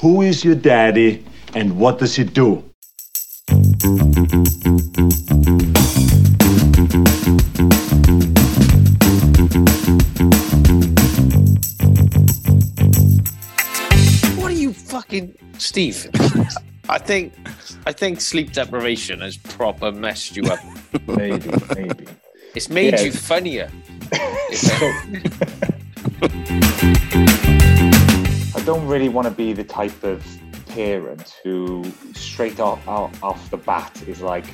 Who is your daddy and what does he do? What are you fucking Steve? I think I think sleep deprivation has proper messed you up. Maybe, maybe. It's made Yeah. you funnier. I don't really want to be the type of parent who straight off, off the bat is like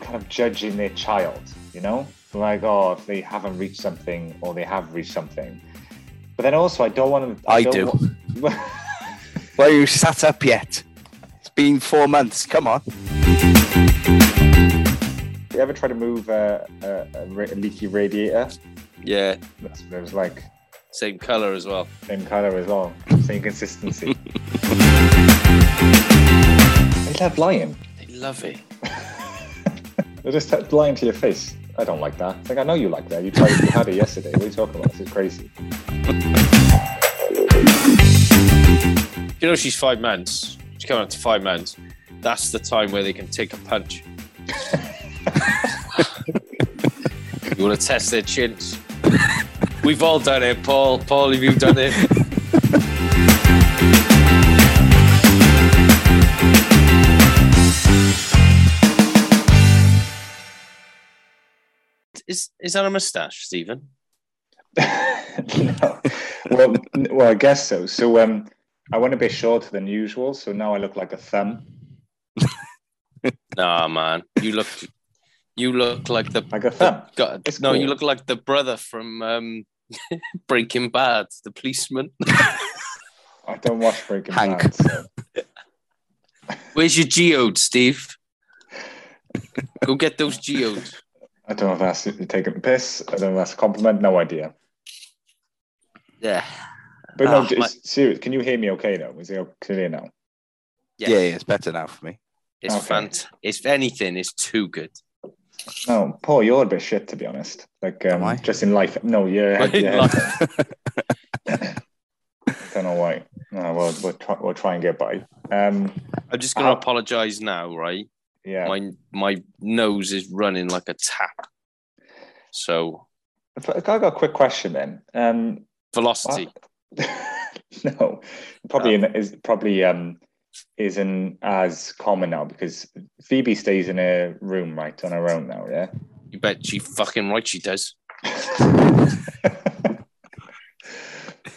kind of judging their child, you know? Like, oh, if they haven't reached something or they have reached something. But then also, I don't want to. I don't do. wa- Well, you sat up yet? It's been four months. Come on. you ever try to move a, a, a, leaky radiator? Yeah, it was like. Same colour as well. Same color as well. Same consistency. they love lying. They love it. They just lying to your face. I don't like that. It's like I know you like that. You tried you had it yesterday. What are you talking about? This is crazy. You know she's five months. She's coming up to five months. That's the time where they can take a punch. you want to test their chins? We've all done it, Paul. Paul, have you done it? Is is that a moustache, Stephen? no. Well, well, I guess so. So, um, I went a bit shorter than usual, so now I look like a thumb, Nah, man. You look you look like the like a thumb. God, It's no, you look like the brother from um, Breaking Bad, the policeman. I don't watch Breaking Hank. Bad. So. Where's your geode, Steve? Go get those geodes. I don't know if that's you taking the piss. I don't know if that's a compliment. No idea. Yeah. But no, ah, it's my- serious. Can you hear me okay now? Is it clear now? Yeah. Yeah, yeah, it's better now for me. It's Okay. fant. If anything, it's too good. No, Paul, you're a bit shit to be honest. Like um, Am I? just in life. No, you're. In you're don't know why. No, we'll we'll try, we'll try and get by. Um, I'm just gonna apologize now, right? yeah. My my nose is running like a tap. So I got a quick question then. Um, velocity. no, probably in, is probably um isn't as common now because Phoebe stays in a room right on her own now. Yeah. You bet she fucking right she does.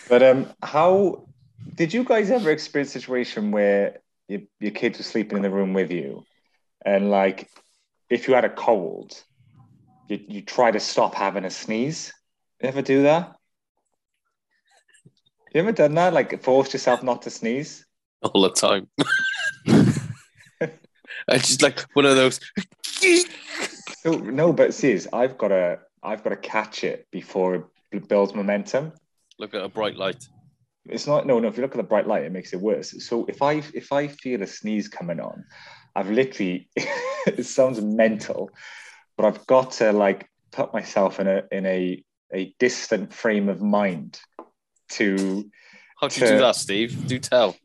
but um, how did you guys ever experience a situation where your, your kids were sleeping in the room with you, and like if you had a cold, you you try to stop having a sneeze? You ever do that? You ever done that? Like force yourself not to sneeze? all the time. I just like one of those. So, no, but see, I've got to I've got to catch it before it builds momentum. Look at a bright light. It's not no no. If you look at the bright light, it makes it worse. So if I if I feel a sneeze coming on, I've literally it sounds mental, but I've got to like put myself in a in a a distant frame of mind to How do you do that, Steve? Do tell.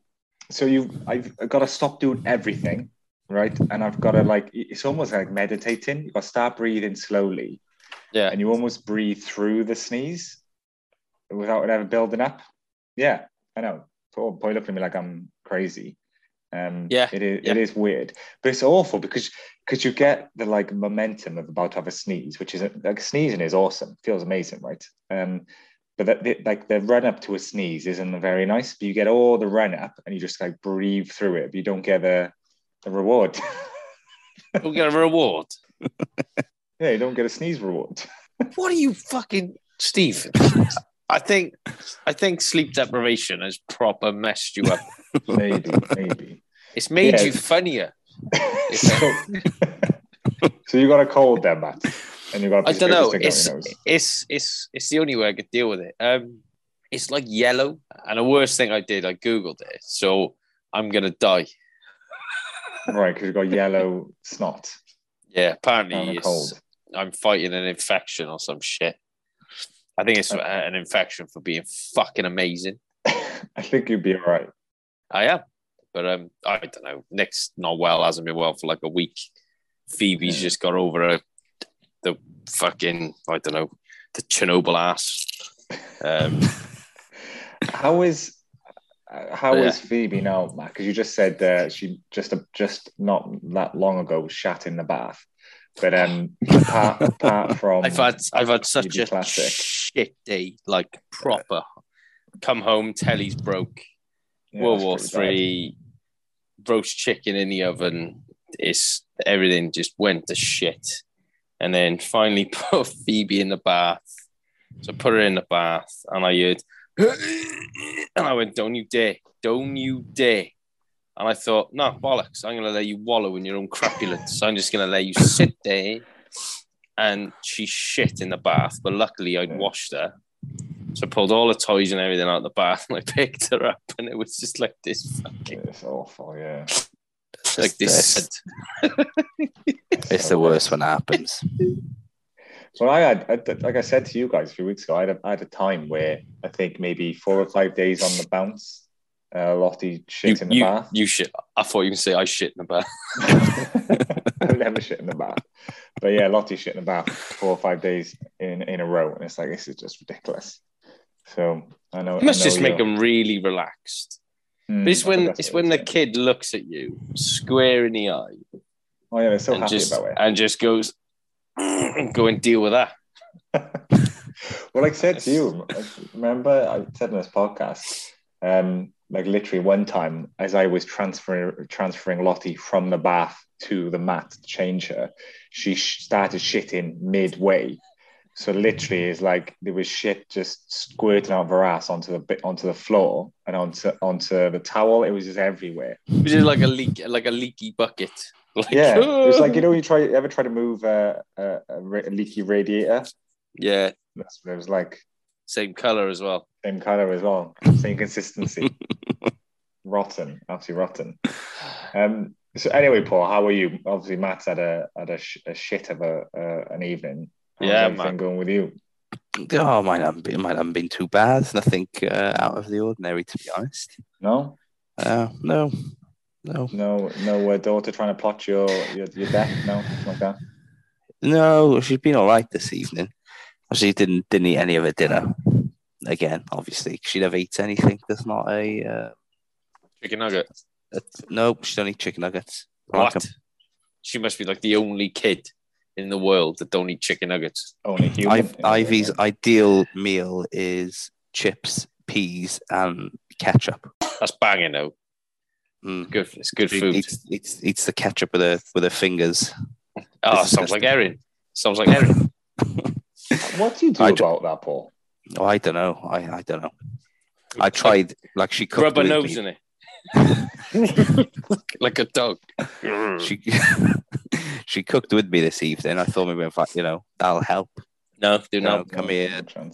So you I've got to stop doing everything right and I've got to like it's almost like meditating you've got to start breathing slowly Yeah. and you almost breathe through the sneeze without it ever building up. Yeah, I know. Paul, Paul looking at me like I'm crazy. Um, Yeah, it is. yeah. It is weird, but it's awful because because you get the like momentum of about to have a sneeze, which is like sneezing is awesome, feels amazing, right? Um, but that the, like the run up to a sneeze isn't very nice. But you get all the run up and you just like breathe through it, but you don't get the the reward. We'll get a reward. yeah, you don't get a sneeze reward. What are you fucking Steve? I think I think sleep deprivation has proper messed you up. maybe, maybe. It's made Yeah. you funnier. so, so you got a cold then, Matt, and you got. I don't know. It's it's it's it's the only way I could deal with it. Um, it's like yellow, and the worst thing I did, I googled it. So I'm gonna die. right because you've got yellow snot Yeah, apparently it's, cold. I'm fighting an infection or some shit. I think it's Okay. uh, an infection for being fucking amazing. I think you'd be all right. I am, but um, I don't know. Nick's not well. Hasn't been well for like a week. Phoebe's Yeah. just got over a, fucking I don't know the Chernobyl ass. Um, How is uh, how Yeah. is Phoebe now, Matt? Because you just said uh, she just just not that long ago was shat in the bath. But um, apart, apart from I've had I've had such a classic. shit day, like proper. Come home, telly's broke. Yeah, World War. Three, roast chicken in the oven. It's everything just went to shit, and then finally put Phoebe in the bath. So I put her in the bath, and I heard, and I went, "Don't you dare! Don't you dare!" And I thought, "No bollocks! I'm going to let you wallow in your own crapulence. So I'm just going to let you sit there." And she shit in the bath, but luckily I'd washed her. So I pulled all the toys and everything out of the bath, and I picked her up, and it was just like this fucking It's awful, yeah. Like this. It's, it's the worst when it happens. Well, I had, I, like I said to you guys a few weeks ago, I had, a, I had a time where I think maybe four or five days on the bounce, uh, Lottie You, shit in the you, bath. you shit. I thought you were going to say I shit in the bath. I never shit in the bath. But yeah, Lottie shit in the bath four or five days in, in a row. And it's like, this is just ridiculous. So I know. It must know just make you're- them really relaxed. But it's when it's when the kid looks at you square in the eye Oh, yeah, they're so and happy just about it. and just goes, go and deal with that. well, like I said to you, remember I said in this podcast, um, like literally one time as I was transferring transferring Lottie from the bath to the mat to change her, she sh- started shitting midway. So literally, it's like there was shit just squirting out of her ass onto the onto the floor and onto onto the towel. It was just everywhere. It was just like a leak, like a leaky bucket. Like, Yeah, it was like you know, you try ever try to move a, a, a leaky radiator. yeah, That's what it was like. same color as well. Same color as well, same consistency. rotten, absolutely rotten. Um. So anyway, Paul, how are you? Obviously, Matt's had a had a, sh- a shit of a uh, an evening. How's Yeah, everything man. going with you? Oh, mine haven't been, mine haven't been too bad. Nothing uh, out of the ordinary, to be honest. No, Uh, no, no, no, no. Uh, daughter trying to plot your your, your death? No, like that. no. She's been all right this evening. She didn't didn't eat any of her dinner. Again, obviously, she never eats anything. That's not a, uh, Chicken nugget. a no. She don't eat chicken nuggets. I like She must be like the only kid in the world that don't eat chicken nuggets. Only human. Iv- Ivy's ideal meal is chips, peas, and ketchup. That's banging though. Mm. Good. It's good food. Eats, eats, eats the ketchup with her with her fingers. Oh, It's sounds like. Erin. Sounds like Erin. What do you do I ju- about that, Paul? Oh, I don't know. I, I don't know. I tried like she cooked Rub a with nose me. in it. like a dog. She she cooked with me this evening. I thought maybe if I, you know that'll help. no, do No. not. come No, here. no.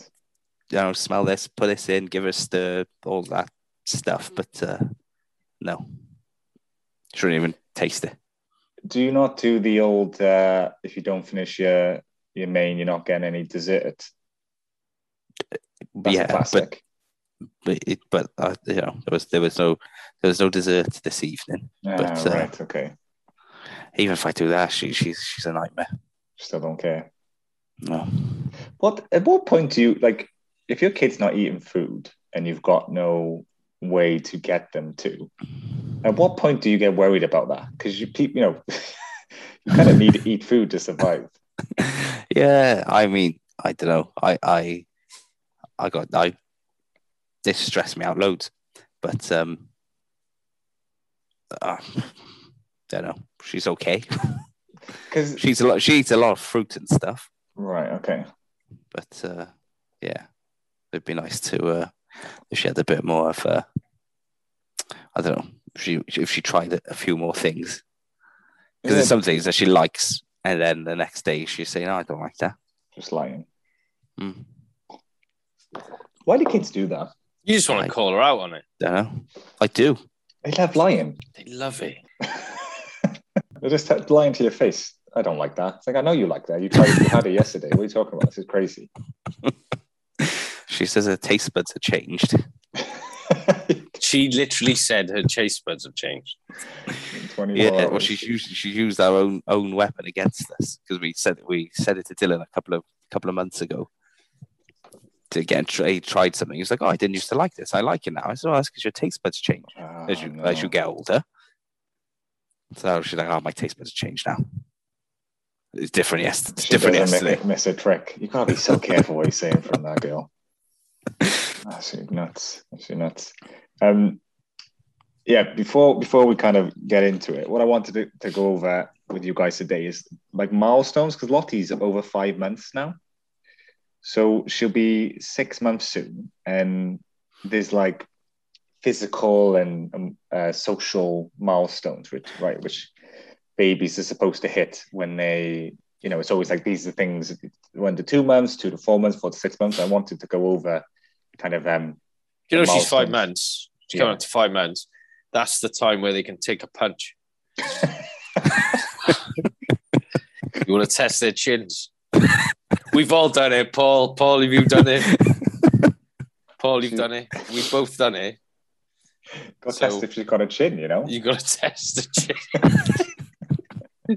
You know, smell this, put this in, give us the all that stuff. But uh, no, shouldn't even taste it. Do you not do the old uh, if you don't finish your your main, you're not getting any dessert? That's yeah, a classic. But it, but uh, you know there was there was no there was no dessert this evening. ah, but, uh, right, okay. Even if I do that, she she's she's a nightmare. Still don't care. No, What at what point do you like if your kid's not eating food and you've got no way to get them to? At what point do you get worried about that? Because you keep, you know, you kind of need to eat food to survive. yeah, I mean, I don't know. I I I got I this stressed me out loads, but um, uh, don't know. She's okay. Because She's a lot. She eats a lot of fruit and stuff, right, okay. but uh, yeah, it'd be nice to uh, if she had a bit more of a. I don't know. If she if she tried a few more things because there's some things that she likes, and then the next day she's saying, "No, I don't like that." Just lying. Mm. Why do kids do that? You just want I- to call her out on it. Don't know. I do. They love lying. They love it. They just t- lying to your face. I don't like that. It's like I know you like that. You tried. You had it yesterday. What are you talking about? This is crazy. She says her taste buds are changed. She literally said her taste buds have changed. in 24 Yeah, well, hours. she's used she used our own own weapon against us because we said we said it to Dylan a couple of couple of months ago. To try, he tried something, he was like, "Oh, I didn't used to like this. I like it now." I said, "Oh, that's because your taste buds change Oh, as you no. as you get older." So she's like, "Oh, my taste buds have changed now." It's different. Yes, it's She different yesterday. Miss, miss a trick. You gotta be so careful what you're saying from that girl. Absolutely nuts. Absolutely nuts. Um, yeah. Before before we kind of get into it, what I wanted to, to go over with you guys today is like milestones because Lottie's over five months now, so she'll be six months soon, and there's like physical and um, uh, social milestones, which right, which babies are supposed to hit when they you know, it's always like these are things one to two months, two to four months, four to six months. I wanted to go over kind of um You know, she's five months. She's Yeah. coming up to five months. That's the time where they can take a punch. You want to test their chins. We've all done it, Paul. Paul, have you done it? Paul, you've done it. We've both done it. go So- test if she's got a chin, you know. You got to test the chin.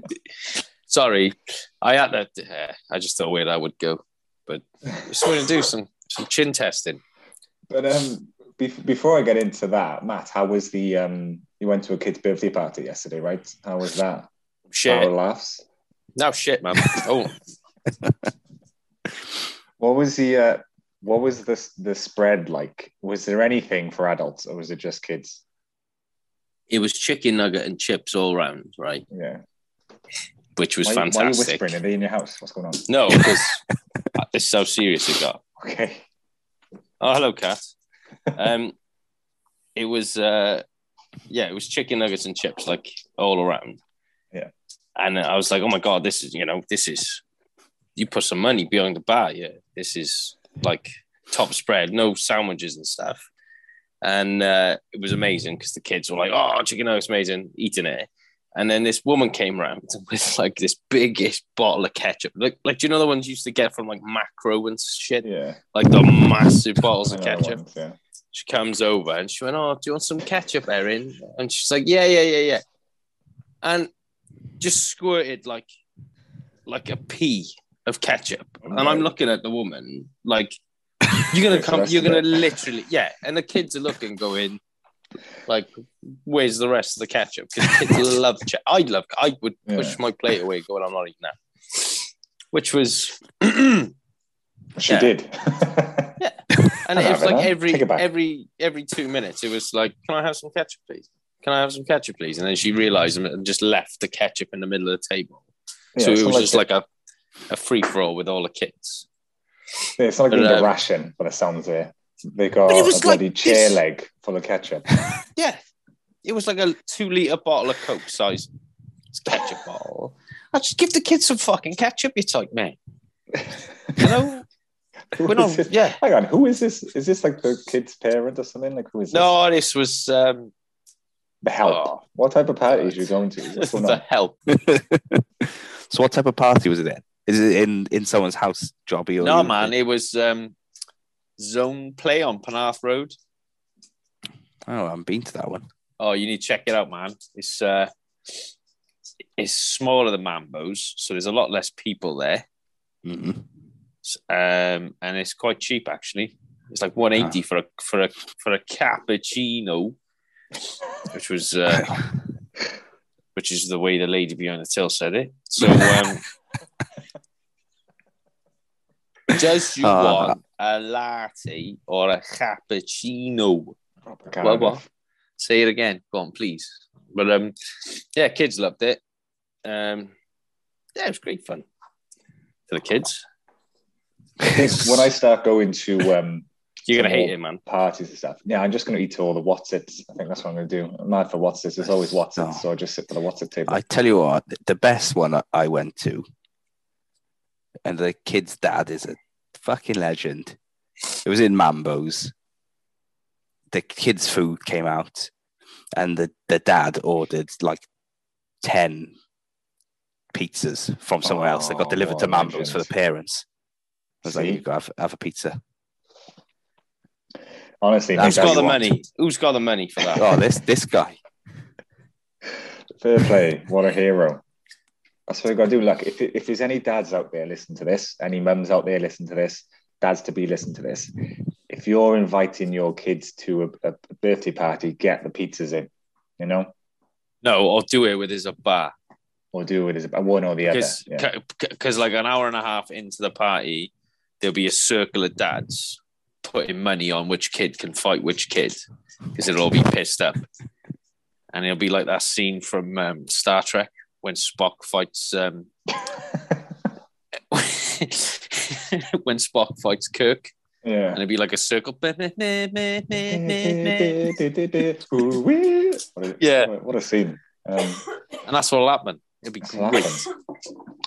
Sorry, I had that. Uh, I just thought where that would go, but just want to do some some chin testing. But um bef- before I get into that, Matt, how was the um you went to a kid's birthday party yesterday, right? How was that? Shit. Our laughs. No shit, man. Oh, What was the uh what was the the spread like? Was there anything for adults or was it just kids? it was chicken nugget and chips all round, right? Yeah. Which was why, Why are you whispering? Are they in your house? What's going on? No, because this is how serious it got. Okay. Oh, hello, cat. Um, it was, uh, yeah, it was chicken nuggets and chips, like all around. Yeah. And I was like, oh my god, this is, you know, this is. You put some money behind the bar, yeah. This is like top spread, no sandwiches and stuff. And uh, it was amazing because the kids were like, "Oh, chicken nuggets, amazing!" Eating it, and then this woman came around with like this biggest bottle of ketchup, like like do you know the ones you used to get from like Makro and shit, Yeah. like the massive bottles of ketchup ones, yeah. she comes over and she went, Oh, do you want some ketchup, Erin? And she's like, Yeah, yeah, yeah, yeah. And just squirted like like a pea of ketchup. And I'm looking at the woman like you're gonna come you're gonna literally yeah. And the kids are looking going like where's the rest of the ketchup? Because kids love ketchup. I love I would push my plate away going, I'm not eating that. Which was She did. Yeah. And it was like every it every every two minutes, it was like, "Can I have some ketchup, please? Can I have some ketchup, please?" And then she realised and just left the ketchup in the middle of the table. Yeah, so it was just the- like a a free for all with all the kids. Yeah, it's not like But, getting a um, ration, but it sounds there. They got But it was a bloody like chair this. leg full of ketchup. Yeah, it was like a two liter bottle of Coke size ketchup bottle. I just give the kids some fucking ketchup, you type man. You know, Who we're not. is this? Yeah, Hang on, who is this? Is this like the kid's parent or something? Like who is this? no, this was um, the help. oh, What type of parties you going to? What's going the on? help. so, what type of party was it in? Is it in in someone's house, Jobby? Or No, man, it was um, zone play on Penarth Road. Oh, I haven't been to that one. Oh, you need to check it out, man. It's uh, it's smaller than Mambo's, so there's a lot less people there, hmm um, and it's quite cheap actually. It's like 180 for a for a for a cappuccino, which was uh, which is the way the lady behind the till said it. So, um, does you Uh, want a latte or a cappuccino? Proper Well, well. Say it again. Go on, please. But um, yeah, kids loved it. Um, yeah, it was great fun for the kids. I think when I start going to um, You're gonna hate it, man. parties and stuff, yeah, I'm just going to eat all the what's its. I think that's what I'm going to do. I'm mad for what's its. There's always what's Oh. so I just sit for the what's it table. I tell you what, the best one I- I went to, and the kid's dad is a fucking legend. It was in Mambo's. The kids' food came out, and the, the dad ordered like 10 pizzas from somewhere else that got Oh, delivered what to a Mambo's for the parents. I was like, you go have, have a pizza. Honestly, who's got the you want. money? Who's got the money for that? Oh, this this guy. Fair play. What a hero. That's what we got to do. Look, if, if there's any dads out there listen to this, any mums out there listen to this, dads to be listen to this. If you're inviting your kids to a, a birthday party, get the pizzas in, you know, No, I'll do it with his a bar. or do it as a one or the other. Because Yeah. like an hour and a half into the party, there'll be a circle of dads putting money on which kid can fight which kid because it'll all be pissed up. And it'll be like that scene from um, Star Trek when Spock fights um, when Spock fights Kirk, Yeah. and it'll be like a circle. Yeah. What a scene. Um, And that's what'll happen. It'll be great. what happened.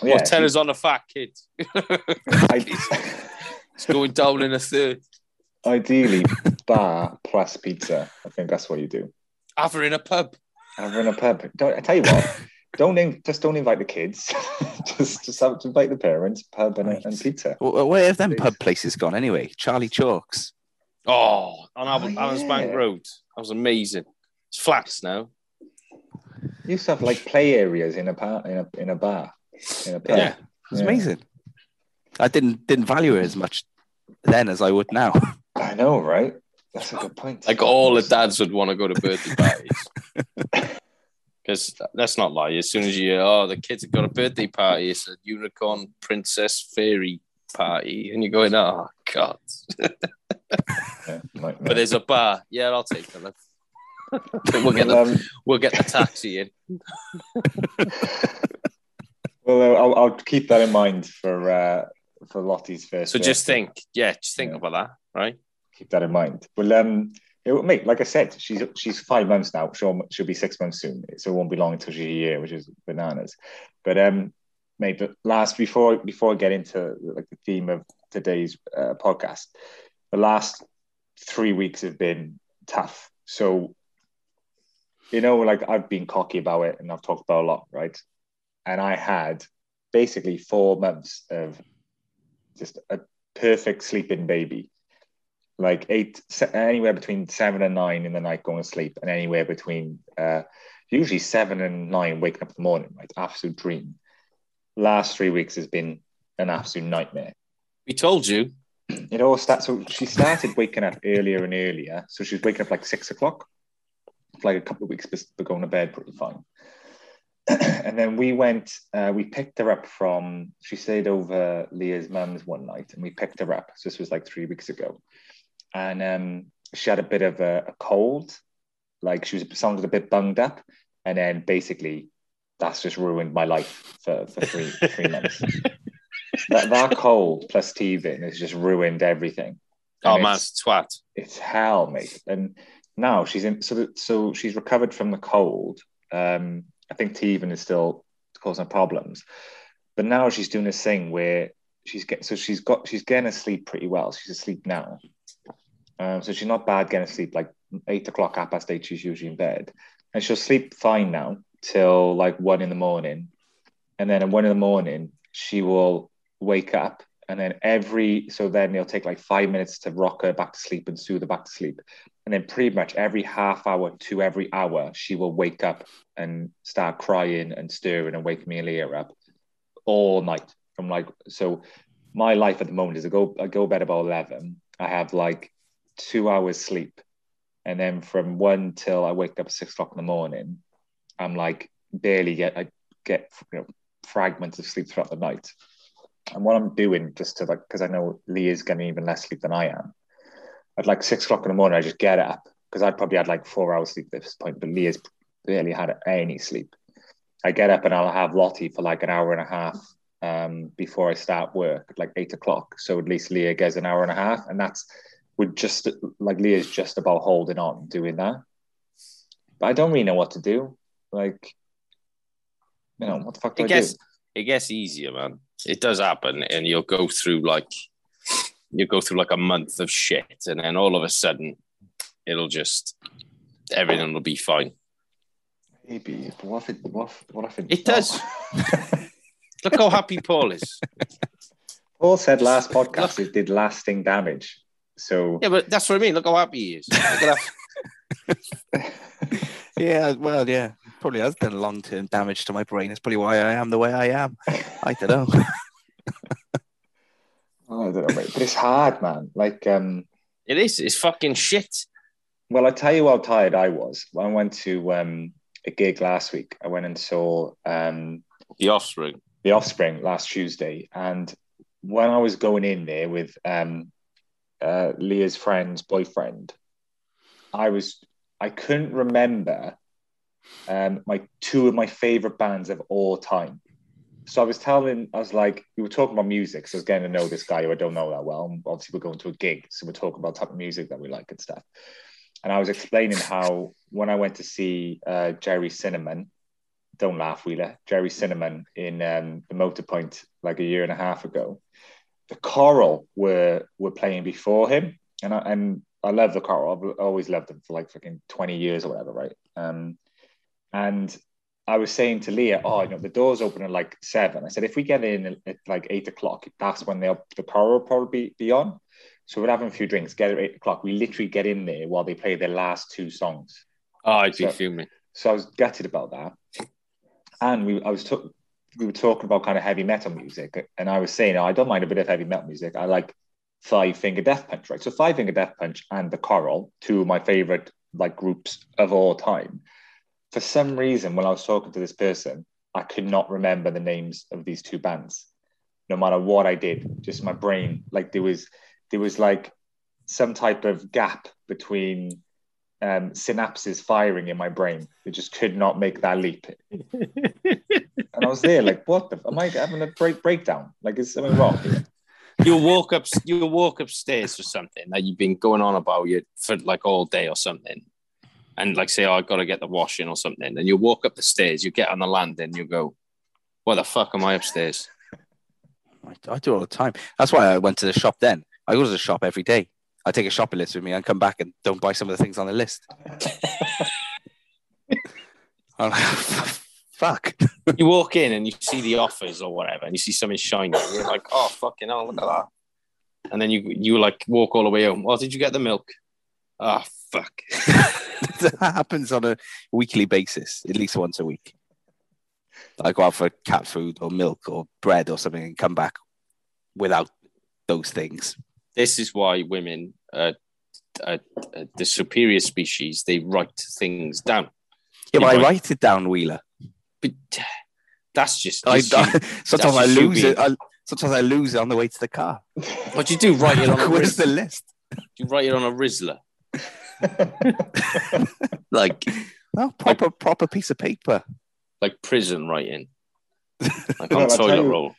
Well, Yeah, tell us on a fat kid. It's going down in a third. ideally, bar plus pizza. I think that's what you do. Have her in a pub. We're in a pub. Don't, I tell you what, don't in, just don't invite the kids. just just have to invite the parents, pub and, and pizza. Wh- Where have them pub places gone anyway? Charlie Chalks. Oh, on Al- Oh, Allensbank. Road. That was amazing. It's flats now. You used to have like play areas in a bar, in a in a bar, in a pub. Yeah. It was Yeah. amazing. I didn't didn't value it as much then as I would now. I know, right? That's a good point. Like all the dads would want to go to birthday parties. Because let's not lie, as soon as you oh the kids have got a birthday party, it's a unicorn princess fairy party, and you're going, oh god. Yeah. But there's a bar. Yeah, I'll take them. we'll get the, um, we'll get the taxi in. well, I'll, I'll keep that in mind for uh, for Lottie's first. So just think, yeah, just think Yeah. about that, right? keep that in mind. Well, um, it, mate, like I said, she's she's five months now. She'll she'll be six months soon, so it won't be long until she's a year, which is bananas. But um, mate, but last before before I get into like the theme of today's uh, podcast, the last three weeks have been tough. So, you know, like I've been cocky about it, and I've talked about a lot, right? And I had basically four months of just a perfect sleeping baby like eight anywhere between seven and nine in the night going to sleep and anywhere between uh usually seven and nine waking up in the morning right absolute dream. Last three weeks has been an absolute nightmare. We told you. it all starts so she started waking up earlier and earlier so she's waking up like six o'clock. Like a couple of weeks before going to bed pretty fine. And then we went uh, we picked her up from she stayed over leah's mum's one night and we picked her up. So this was like three weeks ago and um, she had a bit of a, a cold like she was sounded a bit bunged up and then basically that's just ruined my life for, for three three months that, that cold plus teething has just ruined everything Oh And man, it's- it's twat. it's hell, mate. And now she's in. So, that- so she's recovered from the cold. Um, I think teething is still causing problems, but now she's doing this thing where she's getting. So she's got. She's getting to sleep pretty well. She's asleep now. Um, so she's not bad getting sleep. Like eight o'clock, half past eight, she's usually in bed, and she'll sleep fine now till like one in the morning, and then at one in the morning she will wake up and then every so then it'll take like five minutes to rock her back to sleep and soothe her back to sleep. And then pretty much every half hour to every hour she will wake up and start crying and stirring and wake me and Leah up all night from like so my life at the moment is I go I go bed about 11 I have like two hours sleep and then from one till I wake up at six o'clock in the morning I'm like barely get I get you know fragments of sleep throughout the night and what I'm doing just to like, because I know Lee is getting even less sleep than I am. At like six o'clock in the morning, I just get up because I probably had like four hours sleep at this point, but Leah's barely had any sleep. I get up and I'll have Lottie for like an hour and a half um, before I start work at like eight o'clock. So at least Leah gets an hour and a half, and that's with just like Leah's just about holding on doing that. But I don't really know what to do. Like, you know, what the fuck do It I gets do? it gets easier, man. It does happen, and you'll go through like you go through like a month of shit, and then all of a sudden, it'll just everything will be fine. Maybe, but what if it, what if, what if It does. Look how happy Paul is. Paul said last podcast it did lasting damage. So Yeah, but that's what I mean. Look how happy he is. Look at that. Yeah, well, yeah, probably has done long term damage to my brain. It's probably why I am the way I am. I don't know. oh, I don't know, mate. but it's hard, man. Like, um, It is. It's fucking shit. well, I tell you how tired I was. When I went to um, a gig last week. I went and saw um, The offspring. The Offspring last Tuesday, and when I was going in there with um, uh, Leah's friend's boyfriend, I was I couldn't remember um, my two of my favorite bands of all time. So I was telling, I was like, we were talking about music. So I was getting to know this guy who I don't know that well. And obviously, we're going to a gig, so we're talking about type of music that we like and stuff. And I was explaining how when I went to see uh, Gerry Cinnamon, don't laugh, Wheeler, Gerry Cinnamon in um, the Motorpoint like a year and a half ago, the Coral were were playing before him, and I, and I love the Coral. I've always loved them for like fucking twenty years or whatever, right? Um, and I was saying to Leah, oh, you know, the doors open at like seven. I said, if we get in at, like eight o'clock, that's when they'll the Coral will probably be, be on. So we're having a few drinks, get at eight o'clock. We literally get in there while they play their last two songs. Oh, I'd be So- fuming. So I was gutted about that. And we, I was, t- we were talking about kind of heavy metal music, and I was saying, oh, I don't mind a bit of heavy metal music. I like Five Finger Death Punch, right? So Five Finger Death Punch and The Coral, two of my favorite like groups of all time. For some reason, when I was talking to this person, I could not remember the names of these two bands. No matter what I did, just my brain, like there was, there was like some type of gap between um, synapses firing in my brain. It just could not make that leap. and I was there, like, what the? Am I having a break breakdown? Like, is something wrong? here? You'll walk up. You'll walk upstairs or something that you've been going on about you for like all day or something, and like say, "Oh, I got to get the washing or something." And you walk up the stairs. You get on the landing. You go, what the fuck am I upstairs?" I, I do all the time. That's why I went to the shop then. I go to the shop every day. I take a shopping list with me and come back and don't buy some of the things on the list. I'm like, fuck. you walk in and you see the offers or whatever, and you see something shiny. You're like, "Oh fucking hell, look at that!" And then you you like walk all the way home. Well, did you get the milk? Oh fuck. that happens on a weekly basis, at least once a week. I go out for cat food or milk or bread or something and come back without those things. this is why women are, uh, uh, the superior species they write things down Yeah, but I write it down, Wheeler. But that's just, I, just you- sometimes that's I lose it. I, sometimes I lose it on the way to the car. what you do write it on a Where's the list? you write it on a Rizla Like, no, proper, proper piece of paper. like prison writing like on I'll tell toilet you- roll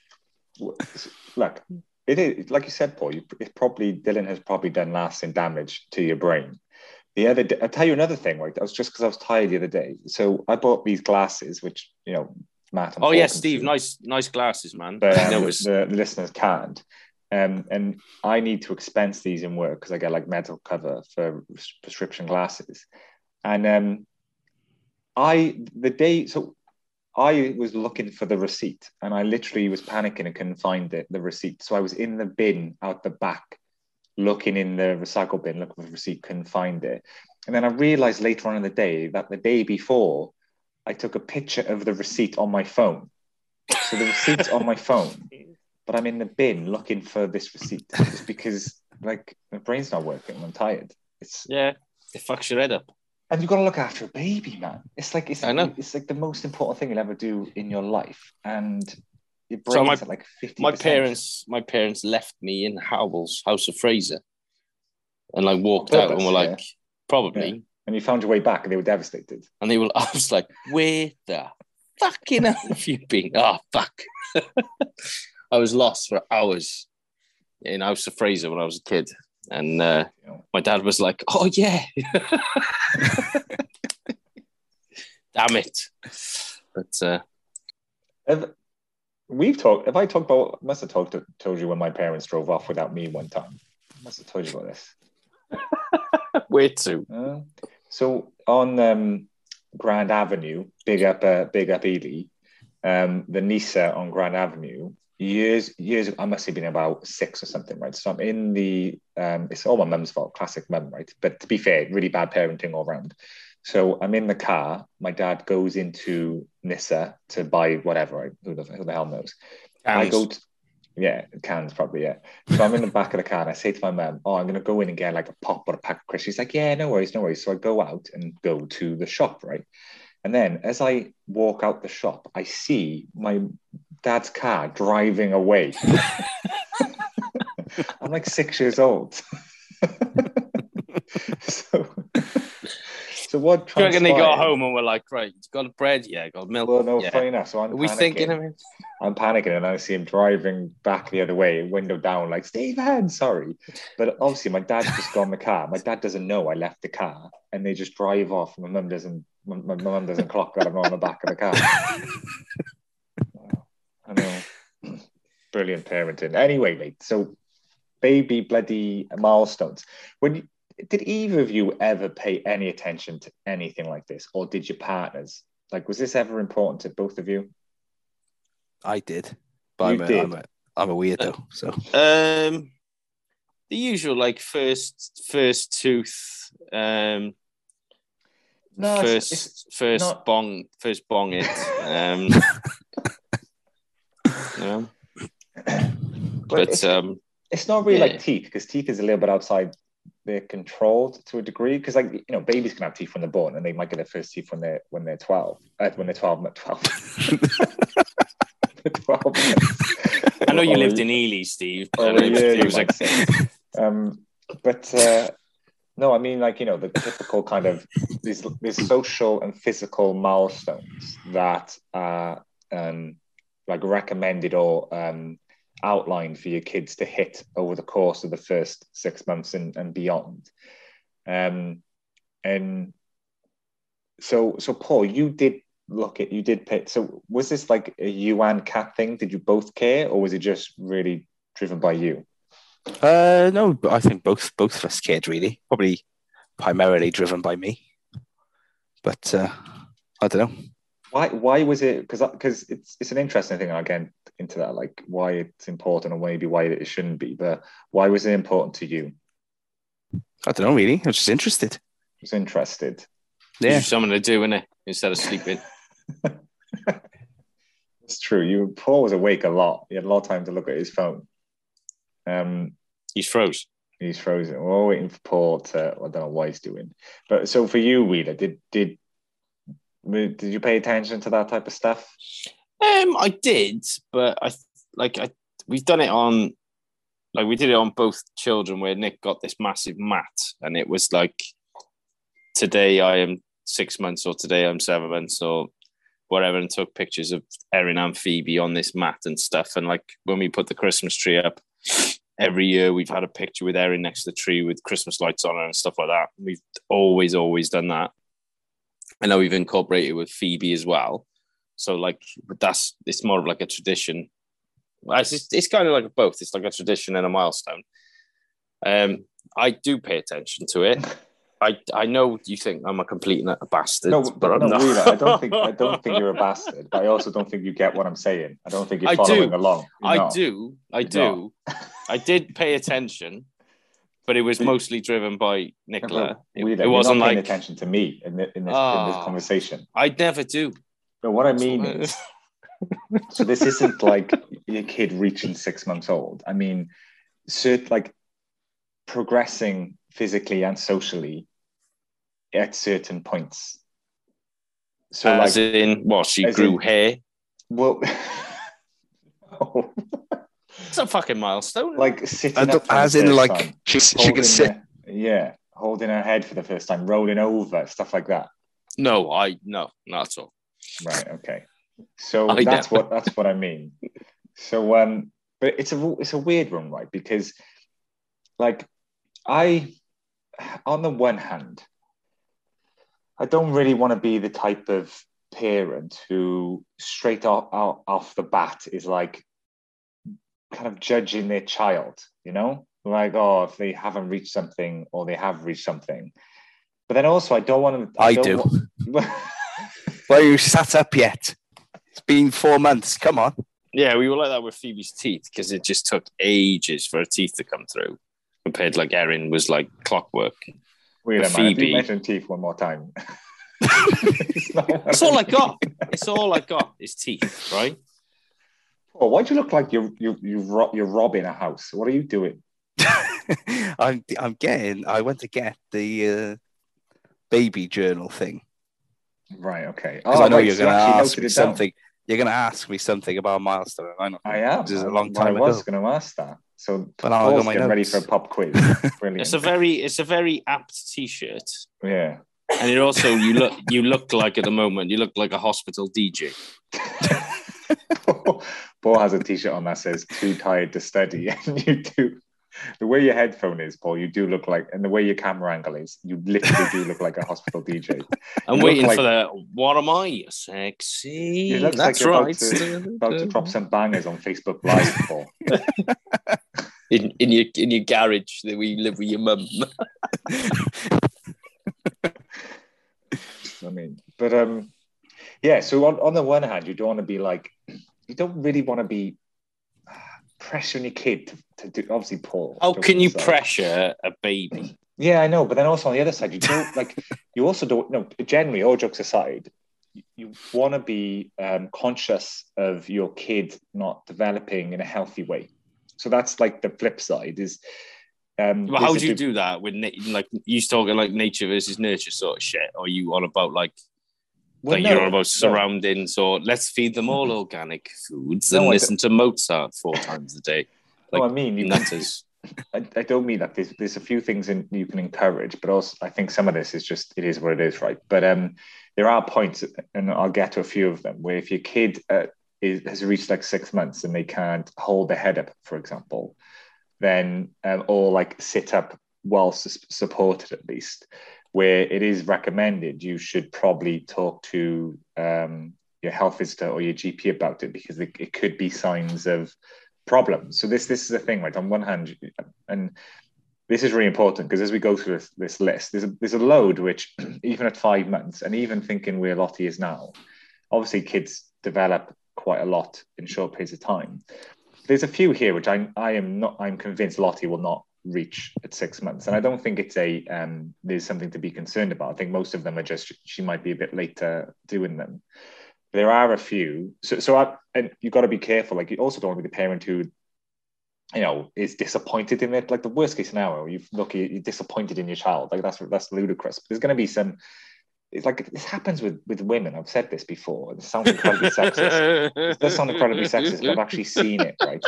Look, it is like you said, Paul. You, it probably Dylan has probably done lasting damage to your brain. The other, day, I'll tell you another thing. Right, that was just because I was tired the other day. So I bought these glasses, which you know, Matt. and oh yeah Steve see. nice nice glasses man but um, the, the listeners can't. Um, and I need to expense these in work because I get like medical cover for prescription glasses. And um, I, the day, so I was looking for the receipt and I literally was panicking and couldn't find it, the receipt. So I was in the bin out the back, looking in the recycle bin, looking for the receipt, couldn't find it. And then I realized later on in the day that the day before, I took a picture of the receipt on my phone. So the receipt's on my phone, but I'm in the bin looking for this receipt just because like my brain's not working. I'm tired. It's yeah it fucks your head up and you've got to look after a baby, man. It's like it's I know. it's like the most important thing you'll ever do in your life, and your So my- at like fifty. my parents my parents left me in Howell's House of Fraser and like walked On out and purpose, were like yeah. probably and you found your way back, and they were devastated. And they were, I was like, where the fucking hell have you been? Oh, fuck. I was lost for hours in House of Fraser when I was a kid. And uh, my dad was like, oh, yeah. Damn it. But uh, Have, we've talked. If I talked about? Must have talked to, told you when my parents drove off without me one time. Must have told you about this. where to? Uh, so on um, Grand Avenue, big up, uh, big up Ely, um, the Nisa on Grand Avenue. years years I must have been about six or something, right? So I'm in the um it's all my mum's fault, classic mum, right? But to be fair, really bad parenting all around. So I'm in the car. My dad goes into Nisa to buy whatever. Who, the, who the hell knows? I go to, yeah, cans probably, yeah. So I'm in the back of the car and I say to my mum, Oh, I'm gonna go in and get like a pop or a pack of crisps. She's like, Yeah, no worries, no worries. So I go out and go to the shop, right? And then as I walk out the shop, I see my dad's car driving away. I'm like six years old. so, so what? Do you reckon they got home and were like, right, you got bread? Yeah, got milk. Well, no, yeah. funny enough. So I'm Are we panicking. thinking of it? I'm panicking and I see him driving back the other way, window down, like, Stephen, sorry. But obviously, my dad's just got in the car. My dad doesn't know I left the car and they just drive off. My mum doesn't, my, my mum doesn't clock that I'm on the back of the car. I know. Brilliant parenting. Anyway, mate, so baby bloody milestones. When you, did either of you ever pay any attention to anything like this, or did your partners? Like, was this ever important to both of you? I did, but You I'm a, did? I'm a I'm a weirdo. So Um, the usual like first first tooth, um, No, it's- first it's first not- bong first bong it. Um, you know, But but it's, um, it's not really yeah. like teeth because teeth is a little bit outside their controlled to a degree. Because like you know, babies can have teeth when they're born, and they might get their first teeth when they're when they're twelve. Uh, when they're twelve, not twelve. twelve. I know you lived in Ely, Steve. or I know a it was- year, it you like um, but uh, no, I mean like you know the typical kind of these these social and physical milestones that are um, like recommended or um, outlined for your kids to hit over the course of the first six months and, and beyond. Um, and so so Paul, you did look at you did pick. So was this like a you and Kat thing? Did you both care, or was it just really driven by you? uh, no, I think both both of us cared really. Probably primarily driven by me, but uh, I don't know. Why why was it? Because because it's it's an interesting thing. and I'll get into that, like why it's important and maybe why it shouldn't be. But why was it important to you? I don't know really. I was just interested. I was interested. yeah. Yeah, something to do in it instead of sleeping. It's true. You Paul was awake a lot. He had a lot of time to look at his phone. Um, He's froze. he's frozen. We're all waiting for Paul to. I don't know what he's doing. But so for you, Wheeler, did did did you pay attention to that type of stuff? Um, I did, but I like I we've done it on like we did it on both children where Nick got this massive mat and it was like today I am six months or today I'm seven months or whatever and took pictures of Erin and Phoebe on this mat and stuff. And like when we put the Christmas tree up every year we've had a picture with Erin next to the tree with Christmas lights on and stuff like that. We've always, always done that. I know we've incorporated with Phoebe as well. So like but that's it's more of like a tradition. It's, just, it's kind of like both. It's like a tradition and a milestone. Um, I do pay attention to it. I I know you think I'm a complete utter bastard, No, but I'm no, not. Wheeler, I don't think I don't think you're a bastard. But I also don't think you get what I'm saying. I don't think you're I following do. along. You're I not. do. I You're do. I did pay attention, but it was mostly driven by Nicola. It, it you're wasn't paying like attention to me in, the, in, this, in this Ah. conversation. I never do. No, what I mean is, so this isn't like a kid reaching six months old. I mean, cert, like progressing physically and socially at certain points. So, As like, in, what she grew in- hair. well, no. It's a fucking milestone. like sitting up as in like time, she she can sit. her- yeah, holding her head for the first time, rolling over, stuff like that. no, I no, not at all. Right. Okay. So I that's know. what that's what I mean. So um, but it's a it's a weird one, right? Because like I, on the one hand, I don't really want to be the type of parent who straight off out, off the bat is like kind of judging their child, you know, like oh if they haven't reached something or they have reached something. But then also I don't want to. I don't do. wa- Well, you sat up yet? It's been four months. Come on. Yeah, we were like that with Phoebe's teeth because it just took ages for her teeth to come through. Compared, like Erin was like clockwork. Wait a But minute. Phoebe- you mention teeth one more time. That's all I got. It's all I got is teeth, right? Oh, why do you look like you're you you ro- you're robbing a house? What are you doing? I'm I'm getting. I went to get the uh, baby journal thing Right. Okay. because Oh, I know right, you're so going to ask me it down. something. You're going to ask me something about milestone. I know. I am. This is a I- long well, time I was going to ask that. So But now I got Paul's my getting ready for a pop quiz. Brilliant. It's a very, it's a very apt T-shirt, yeah. and it also you look, you look like at the moment, you look like a hospital DJ. Paul has a T-shirt on that says "Too tired to study," and you do. The way your headphone is, Paul, you do look like, and the way your camera angle is, you literally do look like a hospital DJ. I'm You waiting like- for the. What am I? Sexy. It looks like That's you're about right. to, about to drop some bangers on Facebook Live, Paul. in, in your in your garage that we live with your mum. I mean, but um, yeah. So on, on the one hand, you don't want to be like, you don't really want to be pressuring your kid to, to do. Obviously, Paul. How joking can you pressure a baby? Yeah, I know, but then also on the other side, you don't like. You also don't. No, generally, all jokes aside, you, you want to be um, conscious of your kid not developing in a healthy way. So that's like the flip side. Is um, Well, how do you do that with like you talking like nature versus nurture sort of shit, or you on about like Well, like no, you're about no. surroundings, or let's feed them all organic foods and I listen to Mozart four times a day, No, I mean, you nutters. I, I don't mean that. There's, there's a few things in, you can encourage, but also I think some of this is just it is what it is, right? But um, there are points, and I'll get to a few of them, where if your kid uh, is, has reached like six months and they can't hold their head up, for example, then um, or like sit up well supported at least, where it is recommended, you should probably talk to um, your health visitor or your GP about it because it, it could be signs of problems. So this this is the thing, right? On one hand, and this is really important because as we go through this, this list, there's a there's a load which even at five months, and even thinking where Lottie is now, obviously kids develop quite a lot in short periods of time. There's a few here which I I am not I'm convinced Lottie will not reach at six months, and I don't think it's a um, there's something to be concerned about. I think most of them are just she might be a bit later doing them there are a few. So, so I, and you've got to be careful. Like, you also don't want to be the parent who, you know, is disappointed in it. Like the worst case scenario, you've look, you're disappointed in your child. Like that's that's ludicrous. But there's going to be some. It's like this happens with with women. I've said this before. It sounds incredibly sexist. It does sound incredibly sexist, but I've actually seen it. Right,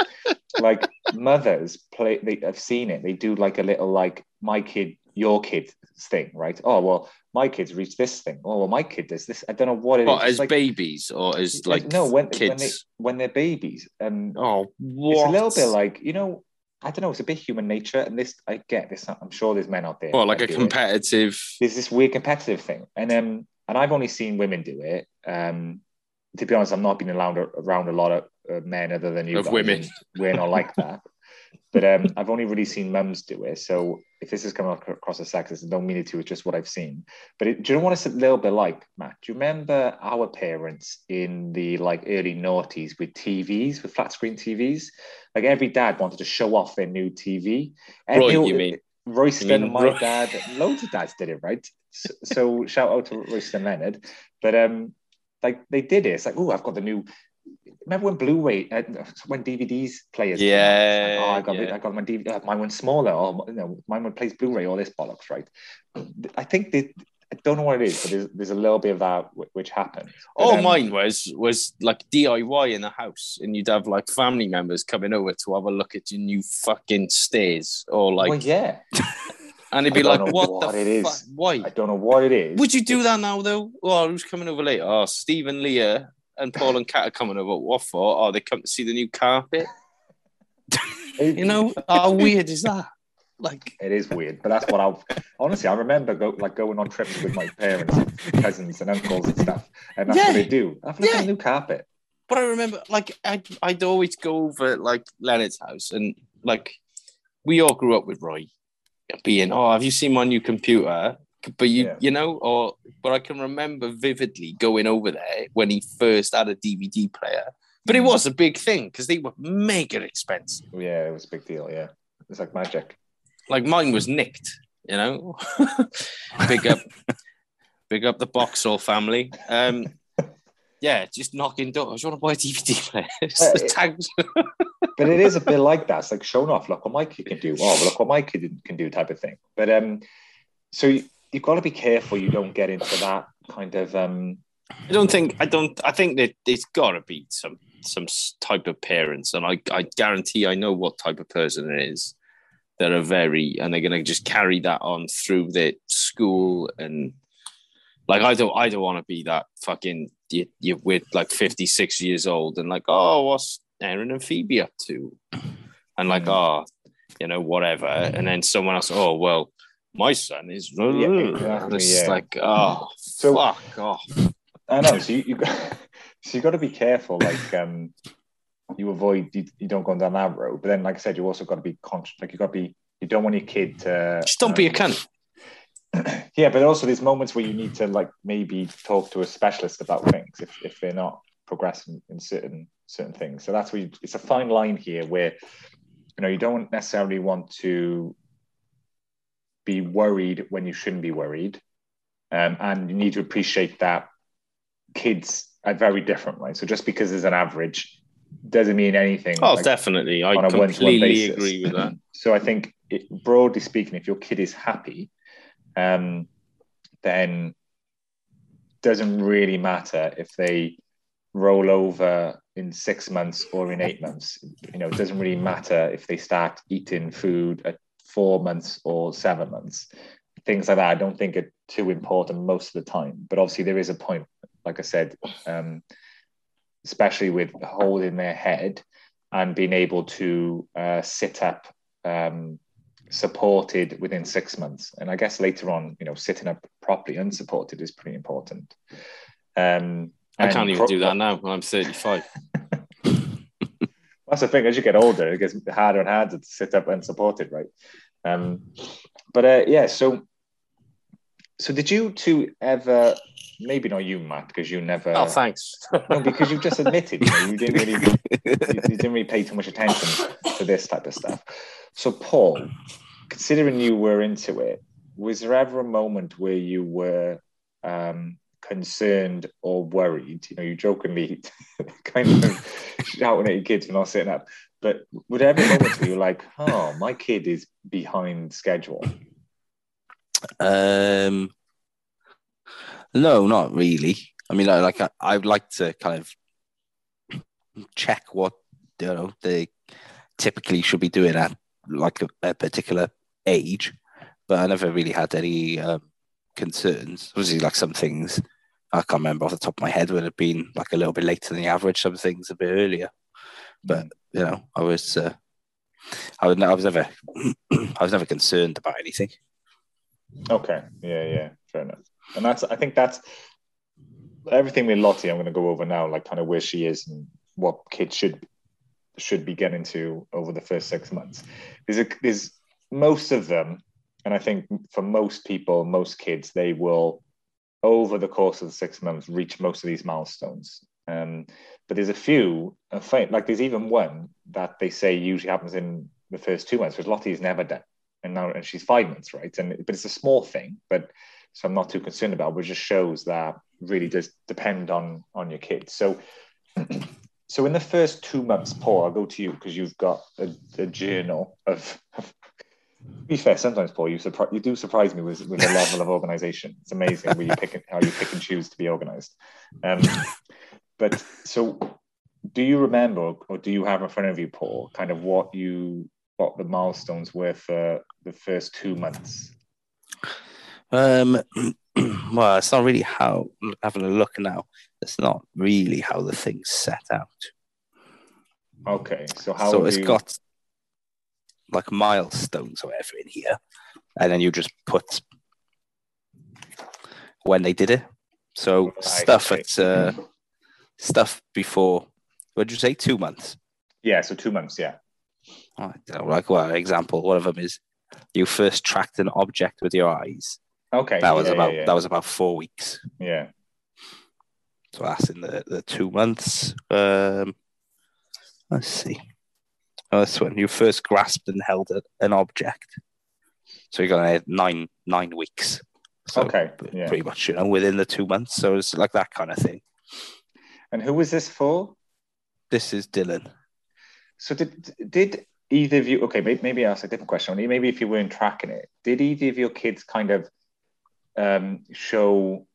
like mothers play. They, I've seen it. They do like a little like my kid, your kid thing. Right. Oh well, my kids reach this thing. Oh well, my kid does this. I don't know what it is. What It's as like, babies or as like no when kids? when they when they're babies and oh, what? it's a little bit like you know I don't know it's a bit human nature and this I get this I'm sure there's men out there What, like a do it. competitive? there's this weird competitive thing and um and I've only seen women do it um to be honest I'm not been around around a lot of men other than you Of women. we're not like that but um I've only really seen mums do it so if this is coming across as sexist I don't mean it to it's just what I've seen but it, do you know what it's a little bit like, Matt? Do you remember our parents in the like early noughties with TVs, with flat screen TVs? Like every dad wanted to show off their new TV. And Roy, you mean? Royston mean my Roy? dad, loads of dads did it, right? So, so shout out to Royston Leonard. But um, like they did it. It's like, oh, I've got the new. Remember when Blu-ray, uh, when DVDs players? Yeah, like, oh, I got, yeah. I got my DVD. uh, mine went smaller. Or you know, mine one plays Blu-ray. All this bollocks, right? I think they, I don't know what it is, but there's, there's a little bit of that wh- which happened. But, All um, mine was was like DIY in the house, and you'd have like family members coming over to have a look at your new fucking stairs, or like, well, yeah, and it'd be like, what, what the it is. fuck? Why I don't know what it is. would you do that now though? Oh, who's coming over later? Oh, Stephen Leah and Paul and Kat are coming over. What for? Oh, they come to see the new carpet. You know, how weird is that? Like, It is weird, but that's what I've honestly I remember go, like going on trips with my parents, cousins, and uncles and stuff, and that's Yeah. what they do. I've Yeah. a new carpet. But I remember, like, I'd, I'd always go over, like, Leonard's house, and, like, we all grew up with Roy being, oh, have you seen my new computer? But you, Yeah. you know, or, but I can remember vividly going over there when he first had a DVD player But it was a big thing because they were mega expensive. Yeah, it was a big deal. Yeah, it's like magic. Like mine was nicked, you know. big up, big up the box Boxall family. Um, yeah, just knocking doors. You want to buy a DVD player? Uh, the it- tags. but it is a bit like that. It's like showing off. Look what my kid can do. Oh, look what my kid can do, type of thing. But um, so you, you've got to be careful you don't get into that kind of um. I don't think I don't. I think that it's got to be some some type of parents, and I I guarantee I know what type of person it is that are very, and they're gonna just carry that on through their school and like I don't I don't want to be that fucking you you with like fifty six years old and like oh what's Erin and Phoebe up to, and like Mm. oh you know whatever, and then someone else oh well my son is Yeah, exactly, it's yeah. like oh So- fuck off. I know. So you, you so you got to be careful. Like um, you avoid you, you don't go down that road. But then, like I said, you also got to be conscious. Like you got to be. You don't want your kid to Just don't be a um, cunt. yeah, but also there's moments where you need to like maybe talk to a specialist about things if, if they're not progressing in certain certain things. So that's where you, it's a fine line here where you know you don't necessarily want to be worried when you shouldn't be worried, um, and you need to appreciate that kids are very different, right? So just because there's an average doesn't mean anything. Oh, like, definitely. I on a one-to-one completely agree with that. So I think, it, broadly speaking, if your kid is happy, um, then doesn't really matter if they roll over in six months or in eight months. You know, it doesn't really matter if they start eating food at four months or seven months. Things like that, I don't think are too important most of the time. But obviously, there is a point, like I said, um, especially with holding their head and being able to uh, sit up um, supported within six months. And I guess later on, you know, sitting up properly unsupported is pretty important. Um, I can't even pro- do that now. I'm 35. That's the thing. As you get older, it gets harder and harder to sit up unsupported, right? Um, but uh, yeah, so so did you two ever? Maybe not you, Matt, because you never. oh, thanks. no, because you've just admitted you, know, you didn't really you, you didn't really pay too much attention to this type of stuff. So, Paul, considering you were into it, was there ever a moment where you were um, concerned or worried? You know, you jokingly kind of shouting at your kids for not sitting up, but would ever moments where you're like, "Oh, my kid is behind schedule"? Um, no, not really. I mean, I like I, I'd like to kind of check what you know they typically should be doing at like a, a particular age, but I never really had any um, concerns. Obviously, like some things I can't remember off the top of my head would have been like a little bit later than the average. Some things a bit earlier, but you know, I was uh, I was I was never I was never concerned about anything. Okay. Yeah, yeah, fair enough. And that's I think that's everything with Lottie. I'm going to go over now, like kind of where she is and what kids should should be getting to over the first six months. There's a, there's most of them, and I think for most people, most kids, they will over the course of the six months reach most of these milestones. Um, but there's a few, like there's even one that they say usually happens in the first two months, which Lottie's never done and now and she's five months, right? And but it's a small thing, but so I'm not too concerned about. But just shows that really does depend on on your kids. So, so in the first two months, Paul, I'll go to you because you've got a, a journal of. be fair, sometimes Paul, you surprise you do surprise me with with the level of organization. It's amazing where you pick and, how you pick and choose to be organized. Um, but so, do you remember, or do you have in front of you, Paul, kind of what you what the milestones were for the first two months? Um, well, it's not really how having a look now. It's not really how the thing's set out. Okay, so how so it's you- got like milestones or whatever in here, and then you just put when they did it. So Right, stuff okay. at uh, stuff before. What did you say? Two months. yeah, so two months, yeah. I like well, example. One of them is you first tracked an object with your eyes. Okay, That was yeah, about yeah, that was about four weeks. yeah. So that's in the, the two months. Um, Let's see. Oh, that's when you first grasped and held an object. So you got nine nine weeks. So Okay, yeah. pretty much, you know, within the two months. So it's like that kind of thing. And who was this for? This is Dylan. So did did either of you? Okay, maybe, maybe ask a different question. Maybe if you weren't tracking it, did either of your kids kind of um, show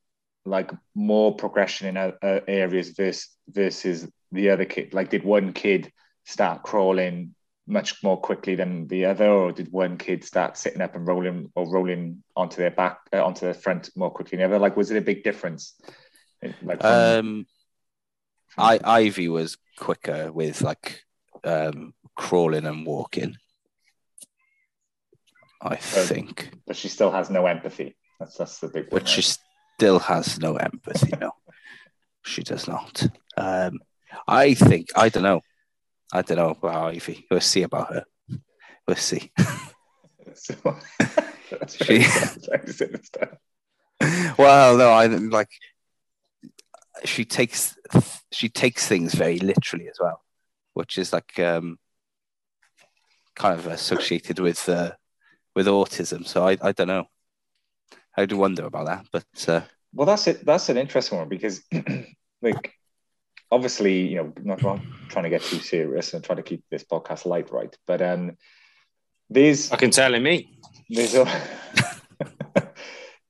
like more progression in uh, areas versus versus the other kid? Like, did one kid start crawling much more quickly than the other, or did one kid start sitting up and rolling or rolling onto their back uh, onto their front more quickly than the other? Like, was it a big difference? Like, from- Um, I Ivy was quicker with like um, crawling and walking. I think, but she still has no empathy. That's that's the big. but she right? still has no empathy. No, she does not. Um, I think I don't know. I don't know about Ivy. We'll see about her. We'll see. So, She- sad, very sad stuff. well, no, I like. She takes she takes things very literally as well, which is like um, kind of associated with uh, with autism. So I, I don't know. I do wonder about that, but uh, Well, that's it. That's an interesting one because, like, obviously, you know, not, not trying to get too serious and try to keep this podcast light, right? But um, there's tell telling me. there's a,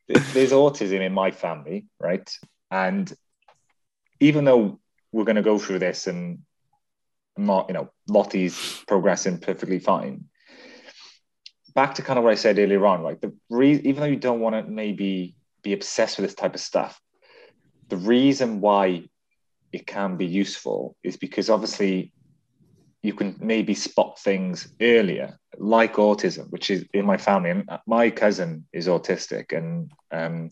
there's autism in my family, right? And even though we're going to go through this and not, you know, Lottie's progressing perfectly fine. Back to kind of what I said earlier on, like the re- even though you don't want to maybe be obsessed with this type of stuff, the reason why it can be useful is because obviously you can maybe spot things earlier, like autism, which is in my family. My cousin is autistic, and um,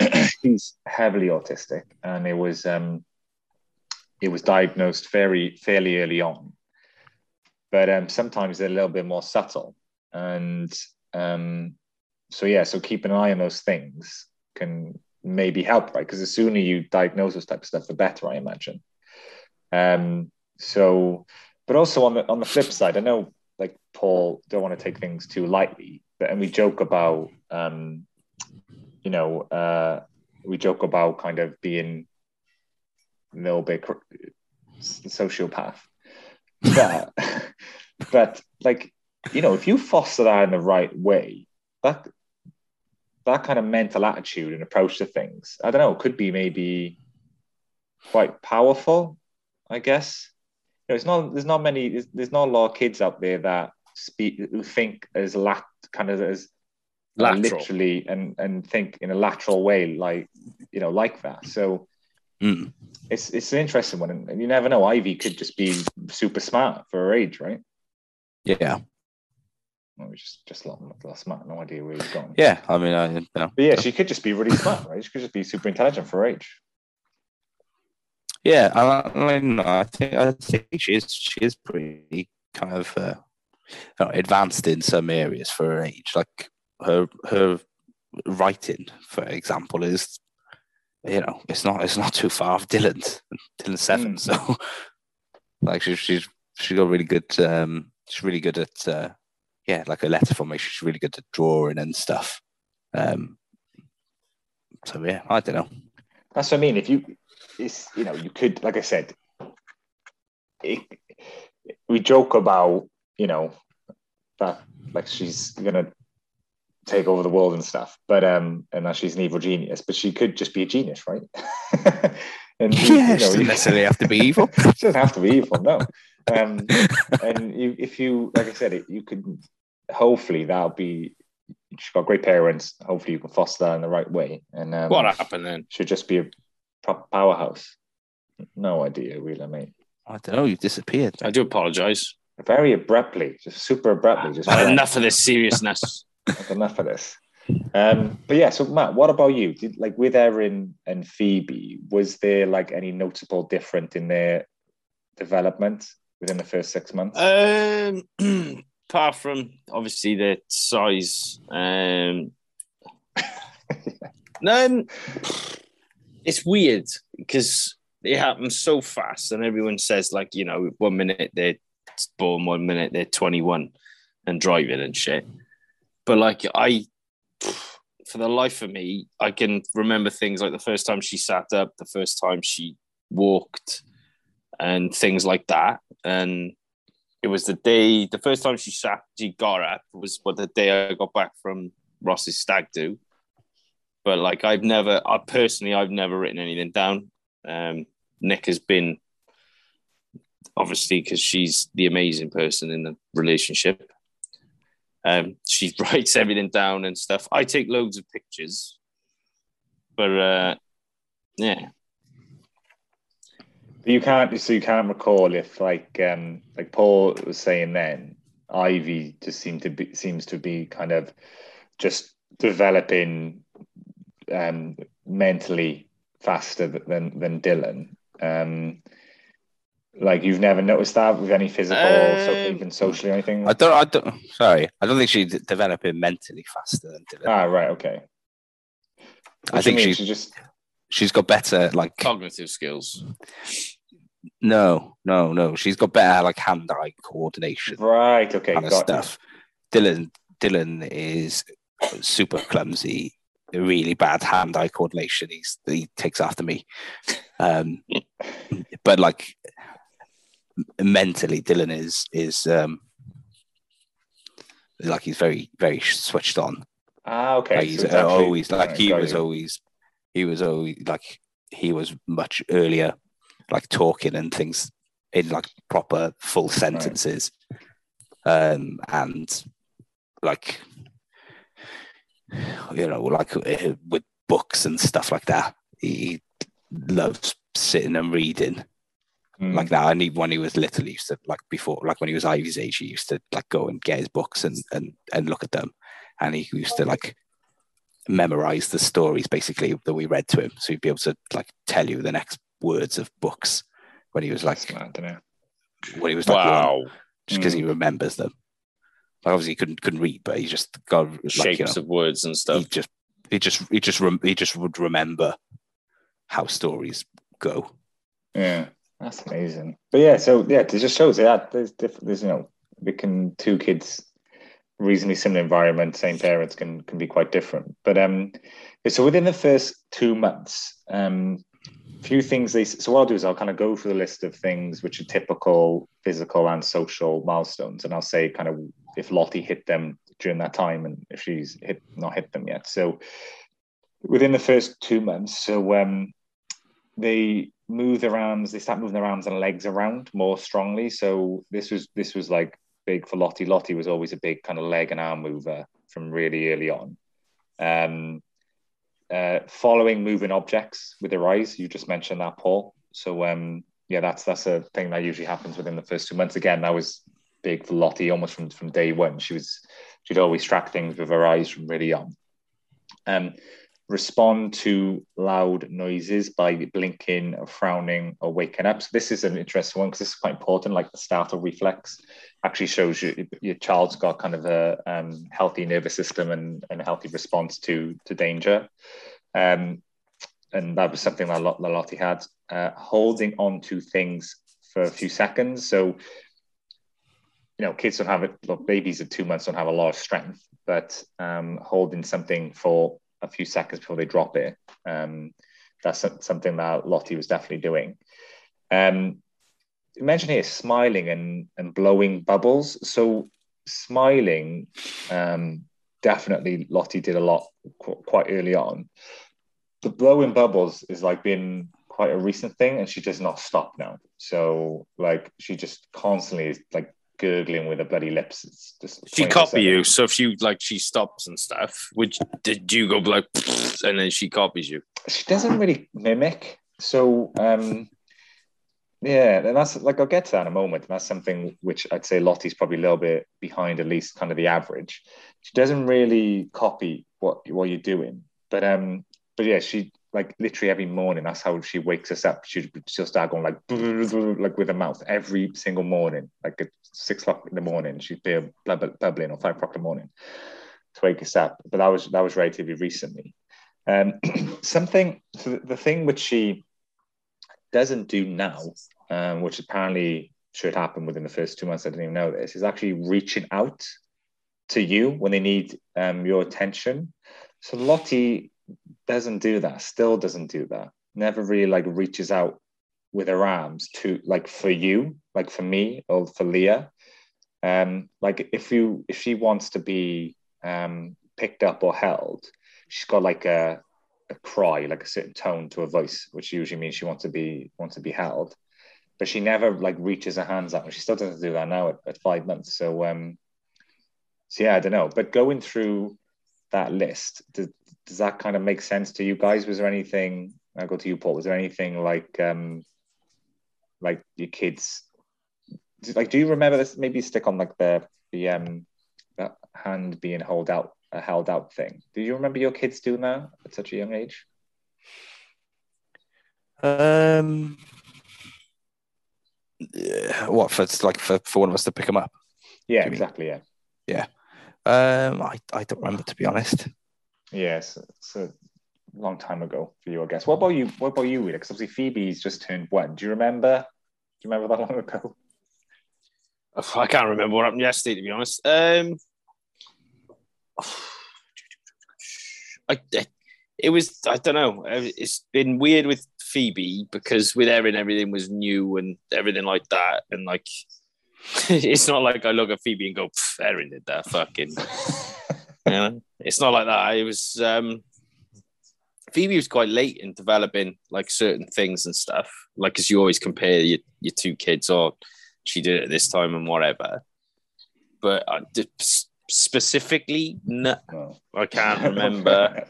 he's heavily autistic, and it was um, it was diagnosed very fairly early on. But um, sometimes they're a little bit more subtle, and um, so yeah, so keep an eye on those things can maybe help, right? Because the sooner you diagnose those type of stuff, the better, I imagine. Um, so, but also on the on the flip side, I know like Paul don't want to take things too lightly, but and we joke about um, you know, uh, we joke about kind of being a little bit sociopath, but but like you know, if you foster that in the right way, that that kind of mental attitude and approach to things, I don't know, could be maybe quite powerful, I guess. You know, it's not there's not many there's, there's not a lot of kids out there that speak who think as lat kind of as Lateral. literally and and think in a lateral way like you know like that. So mm, it's it's an interesting one, and, you never know. Ivy could just be super smart for her age, right? yeah, Well, we just just lot, lot smart, no idea where he's gone. yeah. I mean, I you know, But yeah, she could just be really smart, right? She could just be super intelligent for her age. Yeah. I, I mean, I think I think she is she is pretty kind of uh, advanced in some areas for her age. Like her her writing, for example, is you know it's not it's not too far off Dylan's. Dylan's seven, Mm. so like she's she's she's got really good. Um, she's really good at uh, yeah, like a letter formation. She's really good at drawing and stuff. Um, so yeah, I don't know. That's what I mean. If you, it's you know, you could, like I said, it, we joke about you know that like she's gonna take over the world and stuff, but um, and that she's an evil genius, but she could just be a genius, right? and you- Yeah, you she know, doesn't you- necessarily have to be evil. she doesn't have to be evil, no. Um, and you, if you, like I said, it, you could hopefully that'll be. She's got great parents. Hopefully, you can foster that in the right way. And um, What happened then? should just be a powerhouse. No idea, really, mate. I don't know. You disappeared. I do apologise. Very abruptly, just super abruptly, just Had enough of this seriousness. Enough of this. Um, but yeah, so Matt, what about you? Did like with Erin and Phoebe, was there like any notable different in their development within the first six months? Um, apart from obviously the size, um, no, um, it's weird because it happens so fast, and everyone says like you know one minute they're born, one minute they're twenty one and driving and shit. But like I, for the life of me, I can remember things like the first time she sat up, the first time she walked, and things like that. And it was the day, the first time she sat, she got up was what the day I got back from Ross's stag do. But like I've never, I personally, I've never written anything down. Um, Nick has been obviously because she's the amazing person in the relationship. Um, she writes everything down and stuff. I take loads of pictures, but uh, yeah, You can't so you can't recall if like um like Paul was saying then Ivy just seemed to be seems to be kind of just developing um mentally faster than than Dylan. Um like you've never noticed that with any physical so Um, even socially or anything? I don't. I don't. Sorry, I don't think she's developing mentally faster than Dylan. ah right, okay. I What do think she's she just she's got better like cognitive skills. no no no she's got better like hand eye coordination right, okay, kind of got you. stuff. Dylan Dylan is super clumsy, really bad hand eye coordination. He's he takes after me, um, but like mentally, Dylan is is um, like he's very very switched on. Ah, okay. like he's it's actually- always like right, he was you. always he was always like he was much earlier like talking and things in like proper full sentences um and like you know like uh, with books and stuff like that. He loves sitting and reading. Mm. like that and he, when he was little he used to like before like when he was Ivy's age he used to like go and get his books and and and look at them. And he used to like memorize the stories basically that we read to him. So he'd be able to like tell you the next words of books when he was like I don't know. when he was like young, Wow, just because he remembers them like, obviously he couldn't couldn't read but he just got like, shapes you know, of words and he stuff. just he just he just rem- he just would remember how stories go Yeah, that's amazing. But yeah, so yeah, it just shows that there's different. There's you know, we can two kids, reasonably similar environment, same parents can can be quite different. But um, so within the first two months, um, few things they. So what I'll do is I'll kind of go through the list of things which are typical physical and social milestones, and I'll say kind of if Lottie hit them during that time, and if she's hit not hit them yet. So within the first two months, so um, they move their arms, they start moving their arms and legs around more strongly. So this was this was like big for Lottie. Lottie was always a big kind of leg and arm mover from really early on. Um, uh, following moving objects with their eyes, you just mentioned that, Paul. So um, yeah, that's that's a thing that usually happens within the first two months. Again, that was big for Lottie almost from from day one. She was she'd always track things with her eyes from really young. Um, respond to loud noises by blinking or frowning or waking up. So this is an interesting one because this is quite important. Like the startle reflex actually shows you your child's got kind of a um, healthy nervous system and, and a healthy response to to danger. Um, and that was something that Lottie had. Uh, holding on to things for a few seconds. So you know, kids don't have it. Look, babies at two months don't have a lot of strength, but um, holding something for a few seconds before they drop it, um, that's something that Lottie was definitely doing. Um, here smiling and and blowing bubbles. So smiling, um, definitely Lottie did a lot qu- quite early on. The blowing bubbles is like been quite a recent thing, and she does not stop now. So like she just constantly is like gurgling with her bloody lips. It's just She 24/7. copy you, so if you like, she stops and stuff. Which did you go like, and then she copies you? she doesn't really mimic. So um yeah, and that's like I'll get to that in a moment. And that's something which I'd say Lottie's probably a little bit behind at least kind of the average. She doesn't really copy what what you're doing. But um but yeah, she like literally every morning, that's how she wakes us up. She, she'll start going like like with her mouth every single morning, like at six o'clock in the morning. She'd be bubbling or five o'clock in the morning to wake us up. But that was that was relatively recently. Um, something so the thing which she doesn't do now, um, which apparently should happen within the first two months. I didn't even know this. Is actually reaching out to you when they need um, your attention. So Lottie doesn't do that. Still doesn't do that. Never really like reaches out with her arms to like for you, like for me or for Leah. Um, like if you if she wants to be um, picked up or held, she's got like a a cry, like a certain tone to her voice, which usually means she wants to be wants to be held. But she never like reaches her hands out, and she still doesn't do that now at, at five months. So um, so yeah, I don't know. But going through that list, does, does that kind of make sense to you guys? Was there anything? I'll go to you, Paul. Was there anything like um, like your kids? Like, do you remember this? Maybe stick on like the the um, that hand being held out a held out thing. Do you remember your kids doing that at such a young age? Um, yeah, what for? Like for, for one of us to pick them up. Yeah, you mean- exactly. Yeah. Yeah. Um, I, I don't remember to be honest. Yes, it's a long time ago for you, I guess. What about you? What about you, Wheeler? Because obviously Phoebe's just turned one. Do you remember? Do you remember that long ago? I can't remember what happened yesterday, to be honest. Um, I, it was, I don't know. It's been weird with Phoebe because with Erin, everything was new and everything like that. And like, it's not like I look at Phoebe and go, "Pff, Erin did that fucking. you know? It's not like that. It was, um, Phoebe was quite late in developing like certain things and stuff. Like, as you always compare your, your two kids, or she did it this time and whatever. But I did, specifically, no, No. I can't remember.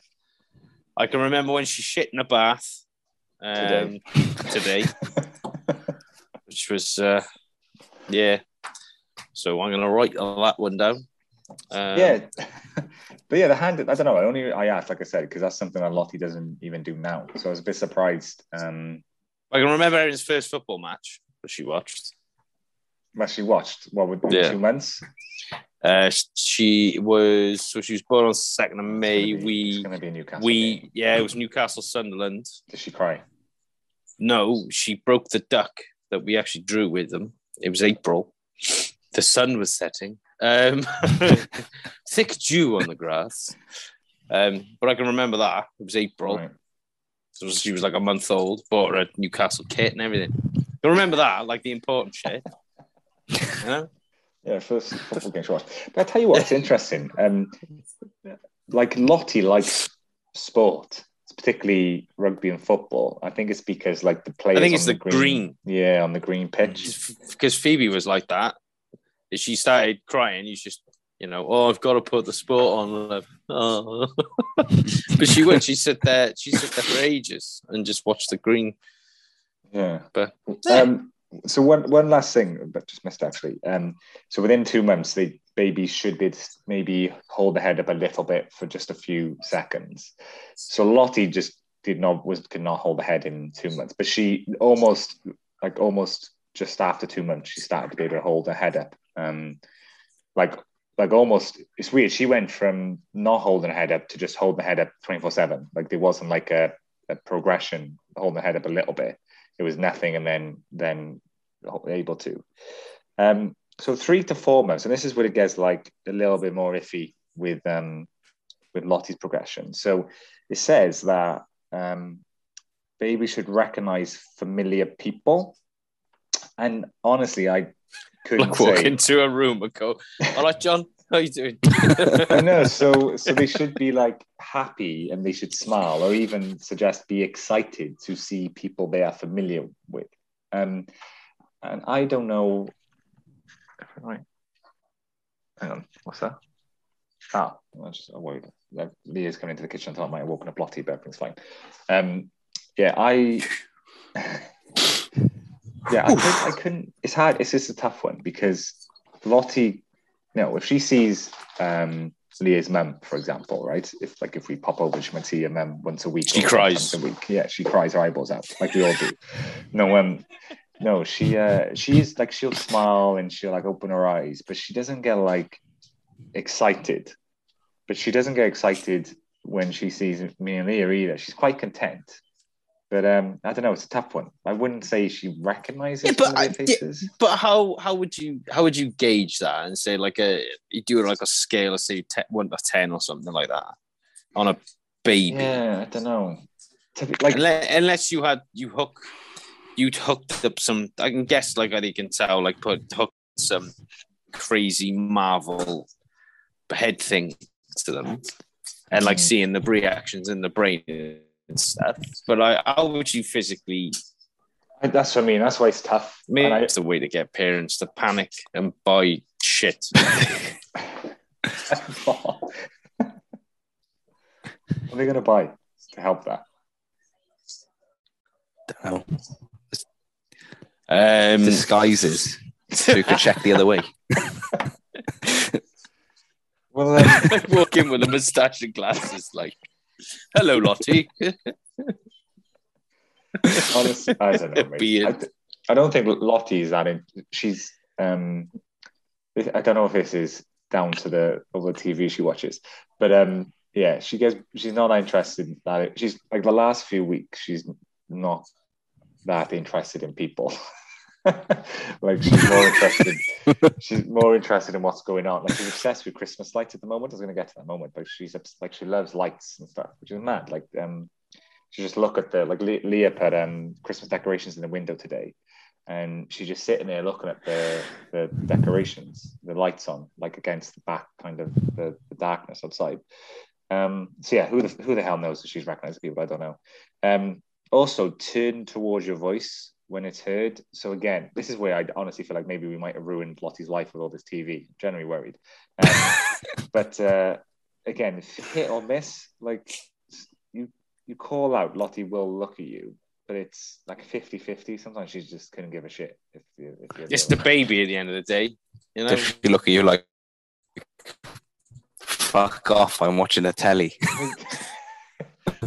I can remember when she shit in a bath um, today, which was, uh, yeah. So I'm going to write that one down. Um, yeah, but yeah, the hand. I don't know. I only I asked, like I said, because that's something that Lottie doesn't even do now. So I was a bit surprised. Um, I can remember Erin's first football match that she watched. when she watched what would Yeah. two months. Uh, she was so she was born on second of May. We be Newcastle. we game. yeah, it was Newcastle Sunderland. Did she cry? No, she broke the duck that we actually drew with them. It was April. The sun was setting. Um, thick dew on the grass. Um, but I can remember that. It was April. Right. So she was like a month old, bought her a Newcastle kit and everything. I remember that, like the important shit. You know? Yeah, first football game she watched. But I tell you what, it's interesting. Um, like Lottie likes sport, particularly rugby and football. I think it's because like the players. I think it's the green. Yeah, on the green pitch. Because Phoebe was like that. She started crying, you just, you know, oh, I've got to put the sport on. Oh. but she went. She sit there. She sit there for ages and just watch the green. Yeah. But Um, so one one last thing, but just missed actually. Um, so within two months, the babies should be maybe hold the head up a little bit for just a few seconds. So Lottie just did not was could not hold the head in two months, but she almost like almost just after two months, she started to be able to hold her head up. Um, like like almost it's weird. She went from not holding her head up to just holding the head up twenty four seven. Like there wasn't like a, a progression holding the head up a little bit it was nothing and then then able to um so three to four months and this is where it gets like a little bit more iffy with um with lottie's progression so it says that um baby should recognize familiar people and honestly i couldn't like walk say into a room and go, "All right, John, how you doing?" I know. So, so they should be like happy and they should smile, or even suggest be excited to see people they are familiar with. Um, and I don't know. Right. Hang on. What's that? Ah, I just oh, wait. Leah's coming into the kitchen. I thought I might have woken up Lottie, but everything's fine. Um, yeah, I. yeah, I, could, I couldn't. It's hard. It's just a tough one because Lottie you know, if she sees um, Leah's mum, for example, right? If like if we pop over, she might see her mum once a week. She cries. once a week. Yeah, she cries her eyeballs out, like we all do. No, um, no, she uh, she's like she'll smile and she'll like open her eyes, but she doesn't get like excited. But she doesn't get excited when she sees me and Leah either. She's quite content, But um, I don't know. It's a tough one. I wouldn't say she recognizes Yeah, but I-. But how how would you how would you gauge that and say like a you do it like a scale of say te- one to ten or something like that on a baby? Yeah, I don't know. Be- Like, unless, unless you had you hook you'd hooked up some I can guess like you can tell like put hooked some crazy Marvel head thing to them and like seeing the reactions in the brain and stuff. But I how would you physically that's what I mean. That's why it's tough. maybe And I- it's the way to get parents to panic and buy shit. what are they going to buy to help that? Don't know. Um Disguises. so you could check the other way. Well, um, like walk in with a moustache and glasses, like, hello, Lottie. honestly, I don't know. Mate. I, th- I don't think Lottie is that. In, she's. Um, I don't know if this is down to the other TV she watches, but um, yeah, she gets. She's not interested. In that she's like the last few weeks. She's not that interested in people. like she's more interested. she's more interested in what's going on. Like she's obsessed with Christmas lights at the moment. I was going to get to that moment. but she's like she loves lights and stuff, which is mad. Like um, she just look at the like Le- Leah put um Christmas decorations in the window today, and she's just sitting there looking at the the decorations, the lights on, like against the back kind of the, the darkness outside. Um, so yeah, who the who the hell knows if she's recognizing people? I don't know. Um, also turn towards your voice when it's heard. So again, this is where I honestly feel like maybe we might have ruined Lottie's life with all this TV. Generally worried, um, but uh, again, if hit or miss, like you you call out, Lottie will look at you, but it's like 50-50. Sometimes she just couldn't give a shit if you. If you're It's the the baby at the end of the day, you know. If you look at you like, fuck off, I'm watching a telly.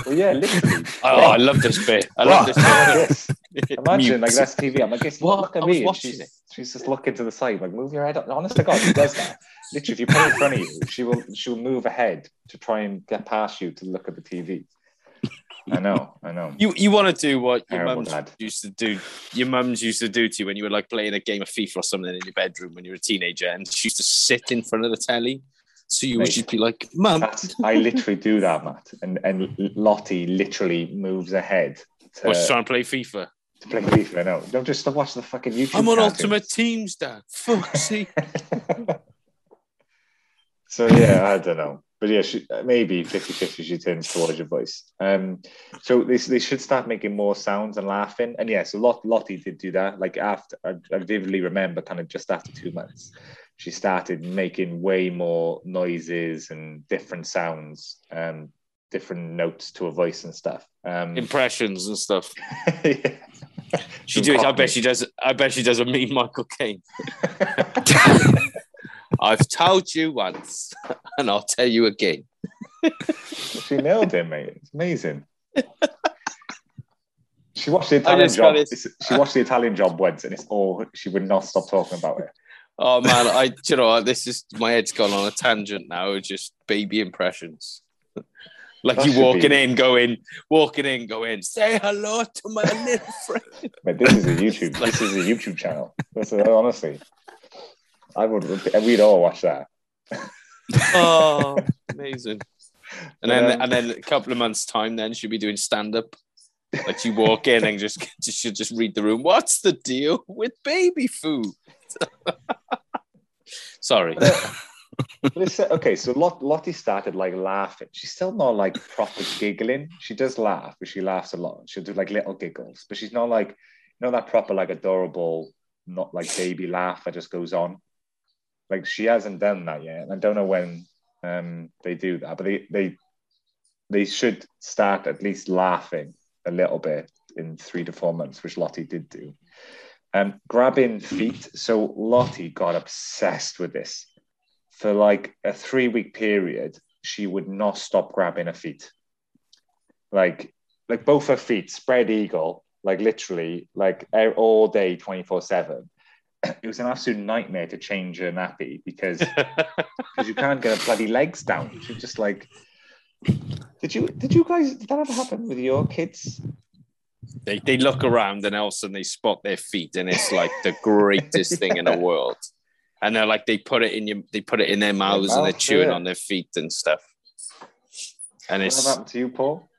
well, yeah, literally. Oh, I love this bit. I love this bit. Imagine like that's TV. I'm like, guess What? look at me. she's, it. she's just looking to the side, like move your head up. Honest to God, she does that. Literally, if you put it in front of you, she will she will move ahead to try and get past you to look at the TV. I know, I know. You you want to do what your mums used to do. Your mums used to do to you when you were like playing a game of FIFA or something in your bedroom when you were a teenager, and she used to sit in front of the telly. So you would Mate. just be like, "Mum, I literally do that, Matt, and and Lottie literally moves ahead to, what's trying to play FIFA? to play FIFA. No, don't just stop watching the fucking YouTube. I'm on cartoons. Ultimate Teams, Dad. Fuck's sake." so yeah, I don't know. But yeah, she, maybe 50-50 she turns towards your voice. Um, so they, they should start making more sounds and laughing. And yeah, so Lot, Lottie did do that. Like after, I, I vividly remember kind of just after two months, she started making way more noises and different sounds, um, different notes to her voice and stuff. Um, Impressions and stuff. yeah. She does. I bet she does. I bet she does a mean Michael Caine. I've told you once, and I'll tell you again. She nailed it, mate. It's amazing. She watched the Italian job. She watched the Italian job once, and it's all she would not stop talking about it. Oh man, I you know this is my head's gone on a tangent now. It's just baby impressions. like That you walking be- in, going, walking in, going, say hello to my little friend. Mate, this is a YouTube. This is a YouTube channel. This is, honestly, I would. We'd all watch that. Oh, amazing. And then Um, and then a couple of months time, then she'll be doing stand up. Like you walk in and just just she'll just read the room. What's the deal with baby food? Sorry. It's, okay, so Lot, Lottie started like laughing. She's still not like proper giggling. She does laugh, but she laughs a lot. She'll do like little giggles, but she's not like, you know, that proper like adorable, not like baby laugh that just goes on. Like she hasn't done that yet. And I don't know when um, they do that, but they they they should start at least laughing a little bit in three to four months, which Lottie did do. Um, grabbing feet. So Lottie got obsessed with this for like a three week period. She would not stop grabbing her feet, like like both her feet, spread eagle, like literally, like all day, twenty four seven. It was an absolute nightmare to change her nappy because because you can't get her bloody legs down. She's just like. Did you did you guys did that ever happen with your kids? They they look around and all of a sudden they spot their feet and it's like the greatest thing in the world. And they're like they put it in your they put it in their mouths and they're chewing yeah. on their feet and stuff. And What it's happened to you, Paul?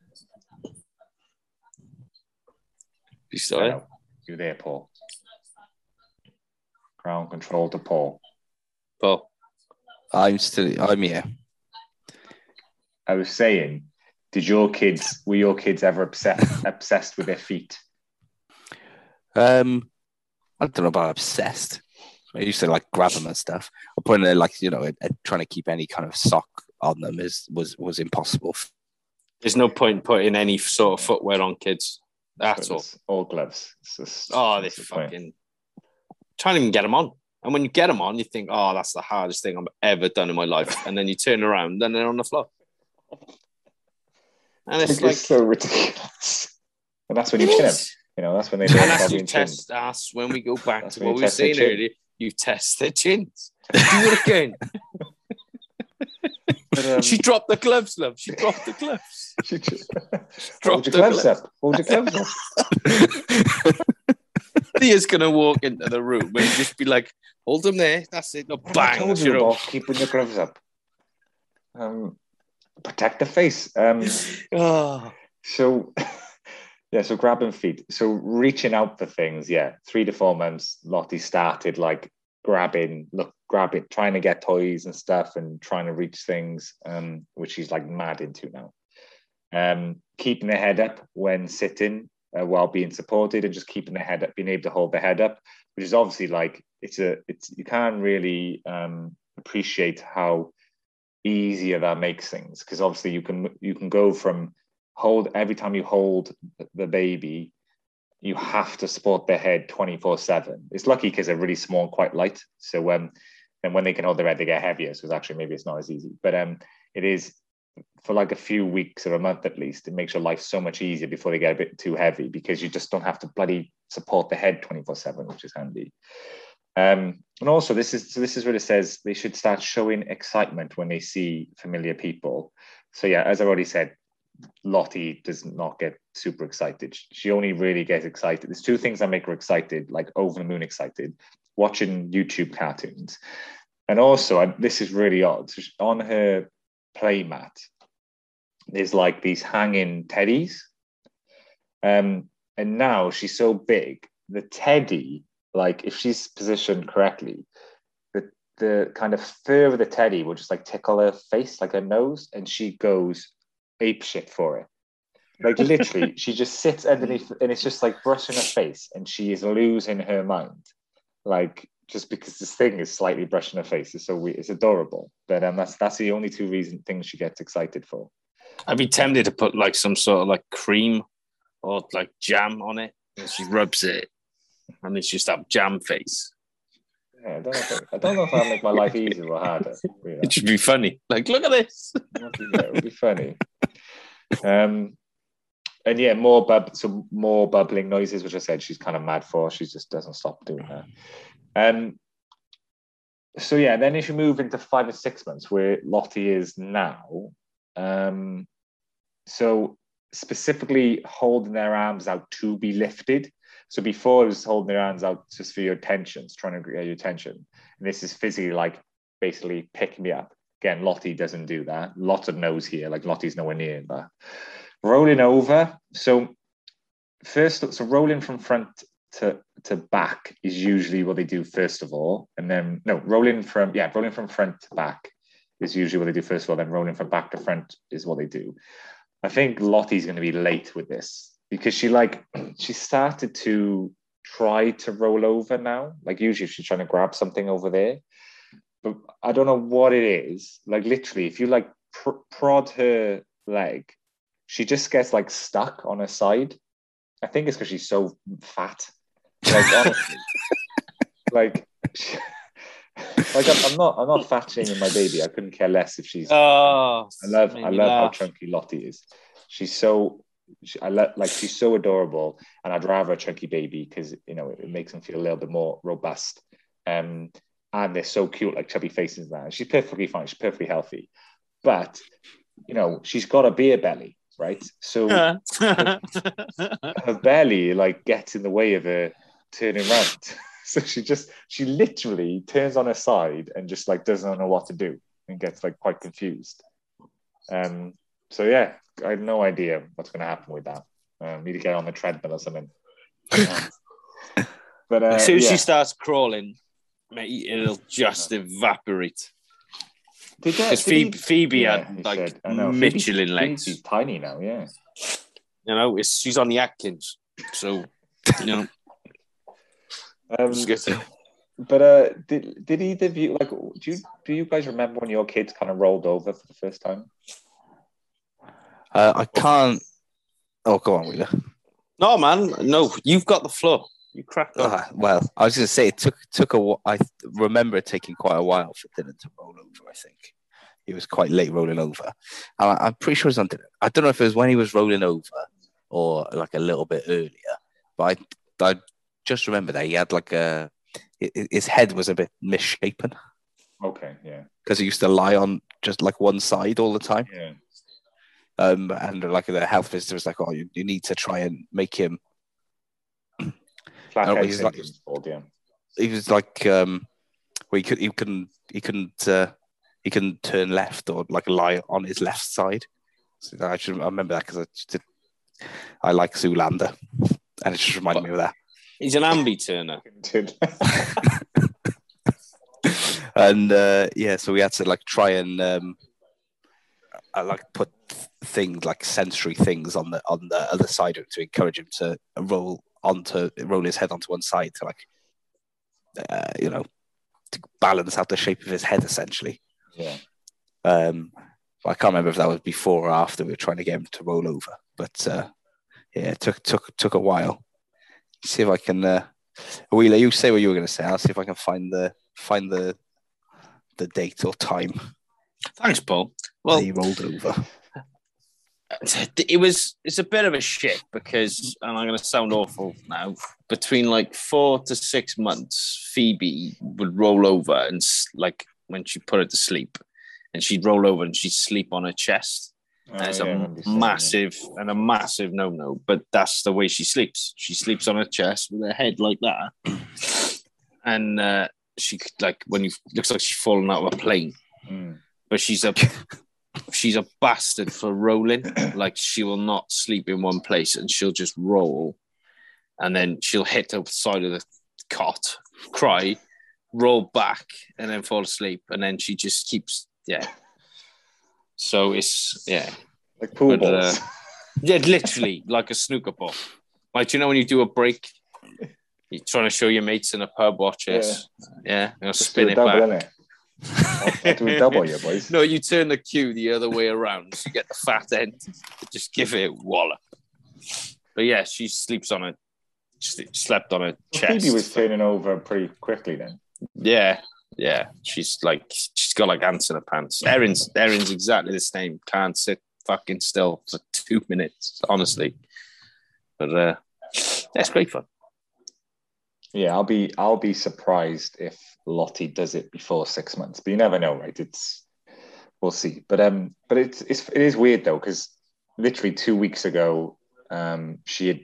you saw it? No, you there, Paul? Ground control to Paul. Paul. I'm still. I'm here. I was saying, did your kids were your kids ever obsessed obsessed with their feet? Um, I don't know about obsessed. I used to like grab them and stuff. But putting there, like you know, uh, uh, trying to keep any kind of sock on them is was was impossible. There's no point putting any sort of footwear on kids. That's all. It's all gloves. Just- Oh, they that's point. fucking trying to even get them on. And when you get them on, you think, oh, that's the hardest thing I've ever done in my life. And then you turn around and they're on the floor. And it's It's like, so ridiculous. And that's when you pin them. You know, that's when they and that's you test us when we go back That's to what we were saying earlier. You test their chins. Do it again. But, um, she dropped the gloves, love. She dropped the gloves. she just- Dropped the gloves gloves. up. Hold your gloves up. Thea's gonna walk into the room and just be like, "Hold them there." That's it. No, I bang. told you about keeping your gloves up. Um, protect the face. Um, Oh, so, yeah, so grabbing feet. So reaching out for things. Yeah, three to four months. Lottie started like grabbing, look, grabbing, trying to get toys and stuff, and trying to reach things, um, which she's like mad into now. Um, keeping the head up when sitting uh, while being supported, and just keeping the head up, being able to hold the head up, which is obviously like it's a, it's you can't really um, appreciate how easier that makes things because obviously you can you can go from hold every time you hold the baby you have to support their head 24 7 it's lucky because they're really small and quite light. So um and when they can hold their head they get heavier so it's actually maybe it's not as easy. But um it is for like a few weeks or a month at least it makes your life so much easier before they get a bit too heavy because you just don't have to bloody support the head 24 7 which is handy um, and also, this is so. This is where it says they should start showing excitement when they see familiar people. So yeah, as I already said, Lottie does not get super excited. She only really gets excited. There's two things that make her excited, like over the moon excited, watching YouTube cartoons, and also and this is really odd. So she- on her play mat, there's like these hanging teddies, um, and now she's so big, the teddy like if she's positioned correctly, the the kind of fur of the teddy will just like tickle her face, like her nose, and she goes ape shit for it. Like literally, she just sits underneath, and it's just like brushing her face, and she is losing her mind. Like just because this thing is slightly brushing her face, it's so weird. It's adorable, but um, that's that's the only two reason things she gets excited for. I'd be tempted to put like some sort of like cream or like jam on it, and she rubs it, and it's just that jam face. Yeah, I don't know. If I, I don't know if I'll make my life easier or harder. you know. It should be funny. Like, look at this. yeah, it would be funny. Um, and yeah, more bub, so more bubbling noises, which I said she's kind of mad for. She just doesn't stop doing that. Um, so yeah, then if you move into five and six months, where Lottie is now, um, so specifically holding their arms out to be lifted. So before it was holding their hands out just for your attention, trying to get your attention. And this is physically like basically pick me up. Again, Lottie doesn't do that. Lots of no's here, like Lottie's nowhere near that. Rolling over. So first, so rolling from front to to back is usually what they do first of all, and then no, rolling from yeah, rolling from front to back is usually what they do first of all. Then rolling from back to front is what they do. I think Lottie's going to be late with this because she like she started to try to roll over now. Like usually she's trying to grab something over there, but I don't know what it is. Like literally, if you like pr- prod her leg, she just gets like stuck on her side. I think it's because she's so fat. Like honestly, like. like I'm, I'm not, I'm not fat shaming my baby. I couldn't care less if she's Oh, I love I love how chunky Lottie is. She's so she, I love like she's so adorable, and I'd rather a chunky baby because you know it, it makes them feel a little bit more robust. Um, and they're so cute, like chubby faces now. She's perfectly fine. She's perfectly healthy, but you know she's got a beer belly, right? So her belly like gets in the way of her turning around. so she just she literally turns on her side and just like doesn't know what to do and gets like quite confused. Um. So yeah, I have no idea what's going to happen with that. Um, need to get on the treadmill or something. Um, but uh, as soon as yeah. she starts crawling, mate, it'll just evaporate. Did Because did he- Phoebe, Phoebe Yeah, had like said. I know. Phoebe's- Michelin legs. She's tiny now, yeah. You know, it's, she's on the Atkins, so you know, Um, it's good. but uh, did did either of you like? Do you do you guys remember when your kids kind of rolled over for the first time? Uh, I can't. Oh, go on, Wheeler. No, man, no, you've got the floor. You crack on. Ah, well, I was going to say it took took a. wh- I remember it taking quite a while for Dylan to roll over. I think he was quite late rolling over. And I, I'm pretty sure it was on Dylan. I don't know if it was when he was rolling over or like a little bit earlier, but I I just remember that he had like a hi- hi- his head was a bit misshapen Okay, yeah, because he used to lie on just like one side all the time. yeah, Um, and like the health visitor was like, "Oh, you, you need to try and make him." flathead he's like- syndrome's yeah. He was like, um, where he could he couldn't he couldn't uh, he couldn't turn left or like lie on his left side. So I should I remember that because I did, I like Zoolander, and it just reminded me of that. He's an ambi turner. and uh, yeah, so we had to like try and um, I like put things like sensory things on the on the other side of it to encourage him to roll onto roll his head onto one side to like uh, you know to balance out the shape of his head essentially. yeah, Um, I can't remember if that was before or after we were trying to get him to roll over, but uh, yeah, it took took took a while. See if I can. Uh, Wheeler, you say what you were going to say. I'll see if I can find the find the the date or time Thanks, Paul. That Well, he rolled over. it was it's a bit of a shit because and i'm going to sound awful now between like four to six months phoebe would roll over and like when she put her to sleep and she'd roll over and she'd sleep on her chest Oh, and it's yeah, I a remember saying, massive and a massive no-no but that's the way she sleeps she sleeps on her chest with her head like that and uh she could, like when you looks like she's fallen out of a plane. Mm. but she's a she's a bastard for rolling. like she will not sleep in one place and she'll just roll, and then she'll hit the side of the cot, cry, roll back, and then fall asleep, and then she just keeps yeah. So it's yeah, Like pool But, uh, balls. yeah, literally like a snooker ball. Like you know when you do a break, you're trying to show your mates in a pub, watch this, yeah, you know, spin it back. I'll, I'll do a double, boys. No, you turn the cue the other way around. So you get the fat end. Just give it a wallop. But yeah, she sleeps on it. She slept on Well, chest. Phoebe was turning over pretty quickly then. yeah, yeah. She's like she's got like ants in her pants. Erin's Erin's exactly the same. Can't sit fucking still for two minutes, honestly. But uh that's great fun. Yeah, I'll be I'll be surprised if Lottie does it before six months, but you never know, right? It's we'll see. But um, but it's, it's it is weird though because literally two weeks ago, um, she had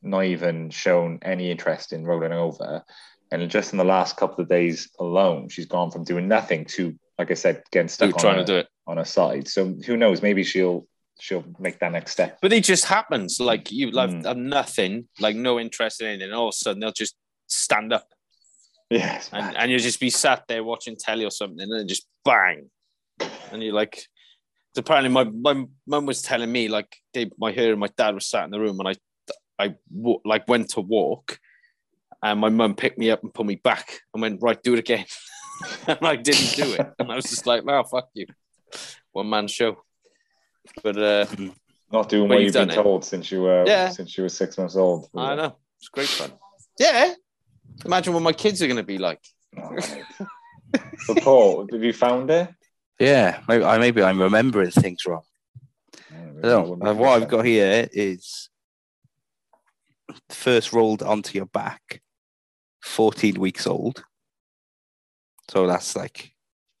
not even shown any interest in rolling over, and just in the last couple of days alone, she's gone from doing nothing to, like I said, getting stuck on trying her, to do it. on her side. So who knows? Maybe she'll she'll make that next step. But it just happens. Like you like Mm. have nothing, like no interest in anything, and all of a sudden they'll just stand up. Yes, and, and you'll just be sat there watching telly or something, and then just bang, and you're like, apparently my my mum was telling me like they, my her and my dad were sat in the room, and I I like went to walk, and my mum picked me up and put me back and went right, do it again, and I didn't do it, and I was just like, no, fuck you, one man show, but uh, not doing what you've you've been it. told since you were Yeah. since you were six months old. I know it's great fun. Yeah, imagine what my kids are gonna be like. So Paul, have you found it? Yeah, maybe I maybe I'm remembering things wrong. No, what I've got here is first rolled onto your back, 14 weeks old. So that's like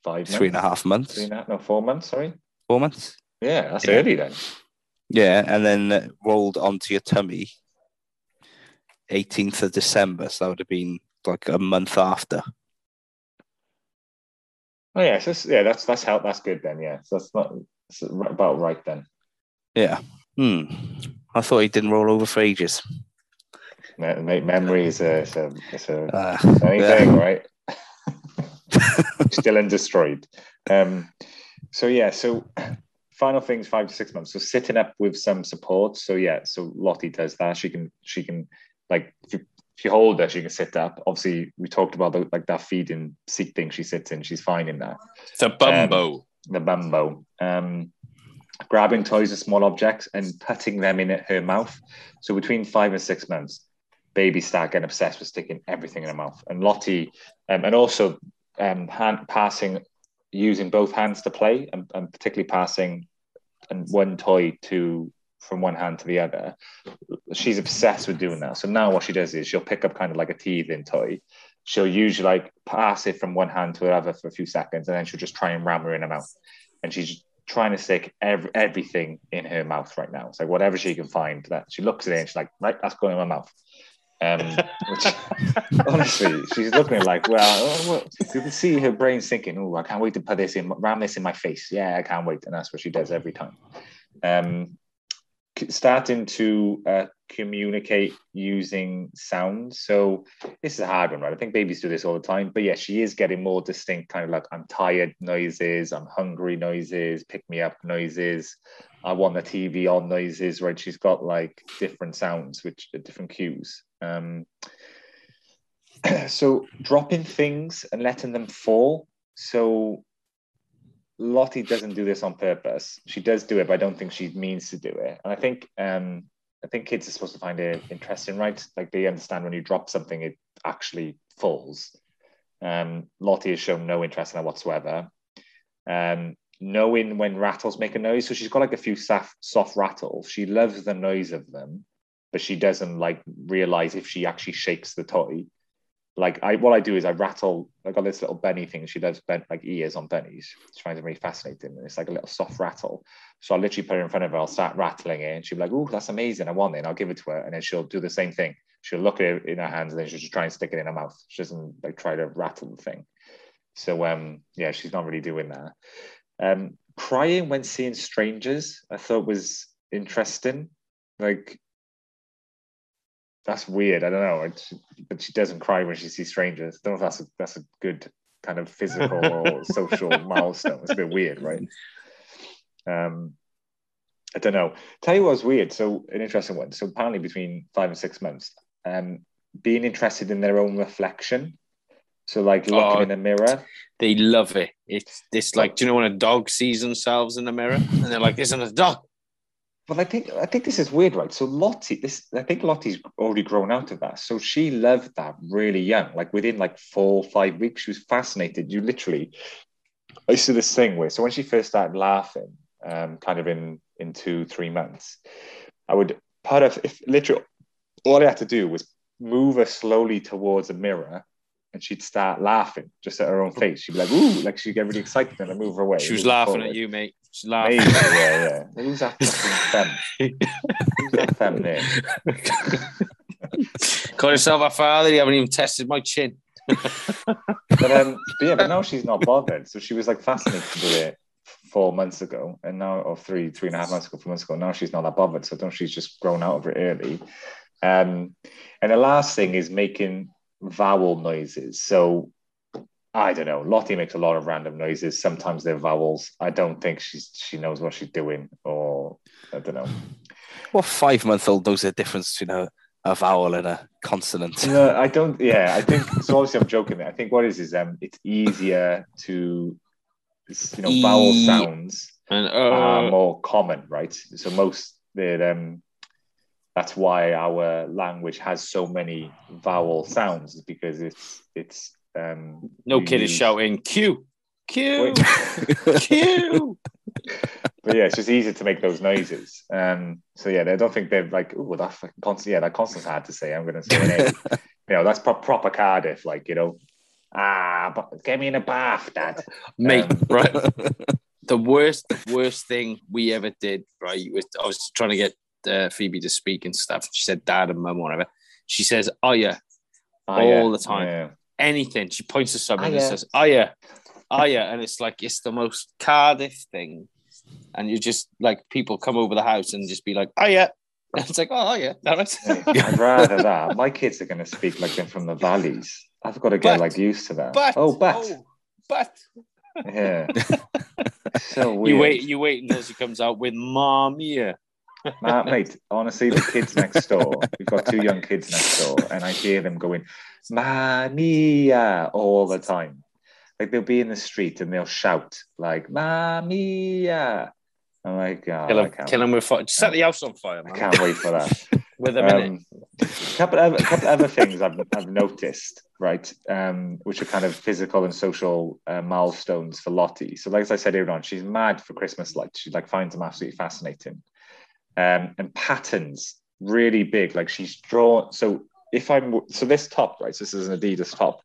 five three and a months? half months, Three and a half, no, four months. Sorry. four months. Yeah, that's Yeah. early then. Yeah, and then rolled onto your tummy 18th of December. So that would have been like a month after. Oh yeah, so that's- yeah, that's that's how that's good then. Yeah, so that's not that's about right then. Yeah. Hmm. I thought he didn't roll over for ages. Me- me- Memory is a it's a, it's a Uh, anything, right? Still undestroyed. Um, so yeah, so final things five to six months. So sitting up with some support. So yeah, so Lottie does that. She can she can like if you, if you hold her, she can sit up. Obviously, we talked about the, like that feeding seat thing she sits in. She's fine in that. The bumbo. The bumbo. Um, grabbing toys and small objects and putting them in her mouth. So between five and six months, babies start getting obsessed with sticking everything in her mouth. And Lottie, um, and also um, hand passing, using both hands to play, and, and particularly passing and one toy to from one hand to the other. She's obsessed with doing that. So now what she does is she'll pick up kind of like a teething toy. She'll usually like pass it from one hand to the other for a few seconds, and then she'll just try and ram her in her mouth. And she's trying to stick every, everything in her mouth right now. Like whatever she can find. That she looks at it and she's like, right, that's going in my mouth. Um, which honestly, she's looking at like, well, you can see her brain thinking, oh, I can't wait to put this in, ram this in my face. Yeah, I can't wait. And that's what she does every time. Um, starting to uh, communicate using sound. So this is a hard one, right? I think babies do this all the time, but yeah, she is getting more distinct, kind of like I'm tired noises, I'm hungry noises, pick me up noises. I want the TV on noises, right? She's got like different sounds, which are different cues. Um, so dropping things and letting them fall. So Lottie doesn't do this on purpose. She does do it, but I don't think she means to do it. And I think um, I think kids are supposed to find it interesting, right? Like they understand when you drop something, it actually falls. Um, Lottie has shown no interest in that whatsoever. Um, knowing when rattles make a noise, so she's got like a few soft, soft rattles. She loves the noise of them, but she doesn't like realize if she actually shakes the toy. Like I, what I do is I rattle. I got this little Benny thing. She loves bent like ears on Bennies. She finds it really fascinating. And it's like a little soft rattle. So I'll literally put it in front of her. I'll start rattling it, and she'll be like, "Oh, that's amazing! I want it." And I'll give it to her, and then she'll do the same thing. She'll look at it in her hands, and then she'll just try and stick it in her mouth. She doesn't like try to rattle the thing. So um, yeah, she's not really doing that. Um, crying when seeing strangers, I thought was interesting. Like that's weird. I don't know, It's- but she doesn't cry when she sees strangers. I don't know if that's a, that's a good kind of physical or social milestone. It's a bit weird, right? Um, I don't know. Tell you what's weird. So an interesting one. So apparently between five and six months, um, being interested in their own reflection. So like looking Oh. in a mirror. They love it. It's this like, do you know when a dog sees themselves in the mirror and they're like, "Isn't a dog?" But I think I think this is weird, right? So Lottie, this I think Lottie's already grown out of that. So she loved that really young, like within like four, five weeks, she was fascinated. You literally, I used to do this thing where, so when she first started laughing, um, kind of in in two, three months, I would part of if literally all I had to do was move her slowly towards a mirror. And she'd start laughing just at her own face. She'd be like, "Ooh!" Like she'd get really excited and I'd move her away. She was laughing forward. at you, mate. She's Maybe, laughing. yeah, yeah. Who's that fucking femme? Who's that femme there? Call yourself a father. You haven't even tested my chin. But um, but yeah, but now she's not bothered. So she was like fascinated with it four months ago, and now or three, three and a half months ago, four months ago. Now she's not that bothered. So I don't. She's just grown out of it early. Um, and the last thing is making vowel noises. So I don't know. Lottie makes a lot of random noises. Sometimes they're vowels. I don't think she's she knows what she's doing, or I don't know. What five month old knows the difference between a, a vowel and a consonant? No, I don't. Yeah, I think so. Obviously, I'm joking. There. I think what is is um, it's easier to, you know, vowel E- sounds And are uh, more common, right? So most they're um, that's why our language has so many vowel sounds is because it's it's um. no kid is shouting Q, Q, Q. but yeah, it's just easier to make those noises. Um, so yeah, I don't think they're like, oh, that constant. Yeah, that constant's hard to say. I'm going to say an A. you know, that's pro- proper Cardiff, like you know, ah, but get me in a bath, Dad. mate, Um, right? the worst, the worst thing we ever did, right? Was I was trying to get uh, Phoebe to speak and stuff. She said dad and mum, whatever. She says, "Oh yeah," Ah, yeah, all the time. yeah. anything. She points to something and yeah. says, "Oh yeah, oh yeah," and it's like it's the most Cardiff thing, and you just like people come over the house and just be like, "Oh yeah," and it's like, "Oh yeah, damn it." Hey, I'd rather that. My kids are going to speak like they're from the valleys. I've got to get But- like used to that. But oh, but oh, but yeah, so weird. you wait, you wait until she comes out with "Mom, yeah." Nah, mate, honestly, the kids next door, we've got two young kids next door, and I hear them going, Mania, all the time. Like they'll be in the street and they'll shout, like, Mania. I'm like, oh, Kill him, kill him with fire. Set the house on fire, I can't wait for that. With a minute. Um, a couple of a couple of other things I've, I've noticed, right, um, which are kind of physical and social uh, milestones for Lottie. So, like as I said earlier on, she's mad for Christmas lights. She like finds them absolutely fascinating, um, and patterns really big. Like she's drawn. So if I'm so this top, right, so this is an Adidas top.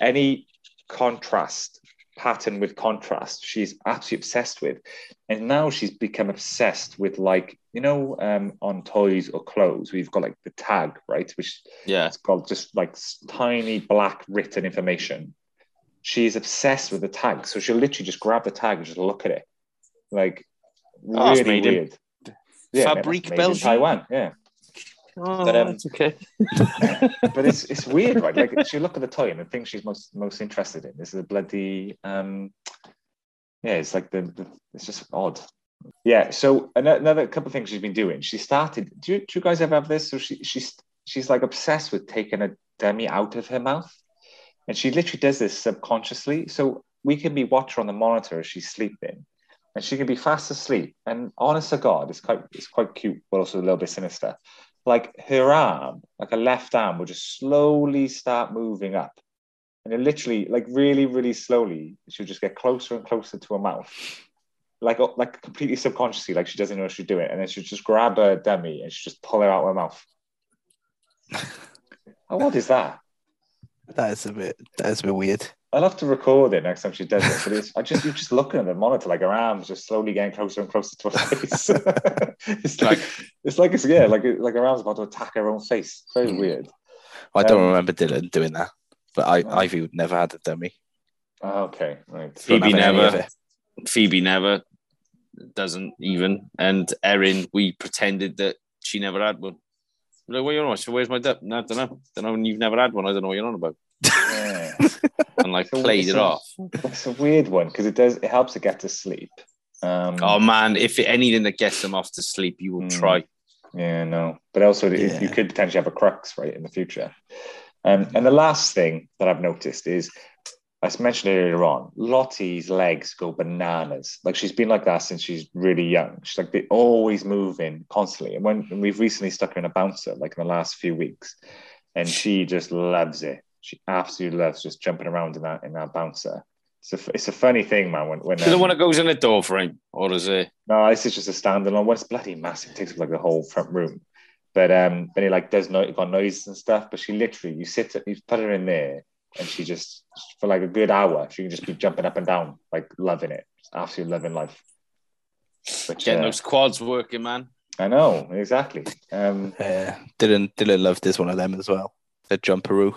Any contrast pattern with contrast, she's absolutely obsessed with, and now she's become obsessed with like you know um, on toys or clothes we've got like the tag right which yeah. it's called just like tiny black written information she's obsessed with the tag so she'll literally just grab the tag and just look at it like Oh, really weird yeah, Fabrique made in Belgique. Taiwan yeah. Oh, But, um, that's okay. but it's it's weird right? Like she'll look at the toy and the thing she's most most interested in is the bloody um yeah it's like the, the it's just odd. Yeah so ano- another couple of things she's been doing. She started do you, do you guys ever have this? So she she's she's like obsessed with taking a dummy out of her mouth. And she literally does this subconsciously. So we can be watching her on the monitor as she's sleeping and she can be fast asleep. And honest to god it's quite it's quite cute but also a little bit sinister. Like her arm like her left arm will just slowly start moving up. And it literally like really really slowly she'll just get closer and closer to her mouth. Like uh, like completely subconsciously like she doesn't know she's doing it. And then she'll just grab her dummy and she'll just pull her out of her mouth. Oh, what is that? That is a bit. That is a bit weird. I'll have to record it next time she does it. But it's, I just you're just looking at the monitor, like her arms just slowly getting closer and closer to her face. it's like it's like it's yeah, like like her arms about to attack her own face. Very Hmm. weird. I don't Um, remember Dylan doing that, but I, No. Ivy would never had a dummy. Oh, okay, right. Phoebe have any of never. Phoebe never doesn't even. And Erin, we pretended that she never had one. I'm Like, what you on? So where's my duck? No, I don't know. Don't know. You've never had one. I don't know what you're on about. Yeah. And like So played it a- off. It's a weird one because it does it helps her get to sleep. Um, Oh man, if it, anything that gets them off to sleep, you will Mm. try. Yeah, no. But also, it- Yeah. you could potentially have a crux, right, in the future. Um, and the last thing that I've noticed is, as mentioned earlier on, Lottie's legs go bananas. Like she's been like that since she's really young. She's like they're always moving constantly. And when and we've recently stuck her in a bouncer, like in the last few weeks, and she just loves it. She absolutely loves just jumping around in that in that bouncer. It's a, it's a funny thing, man. When when Is it the um, one that goes in the door frame, or is it? no, this is just a standalone one. It's bloody massive. It takes up like the whole front room. But um, then he like does no, got noises and stuff. But she literally, you sit, you put her in there, and she just for like a good hour, she can just be jumping up and down, like loving it, absolutely loving life. Which, Getting uh, those quads working, man. I know exactly. Um, Yeah, Dylan Dylan loved this one of them as well. The jumperoo.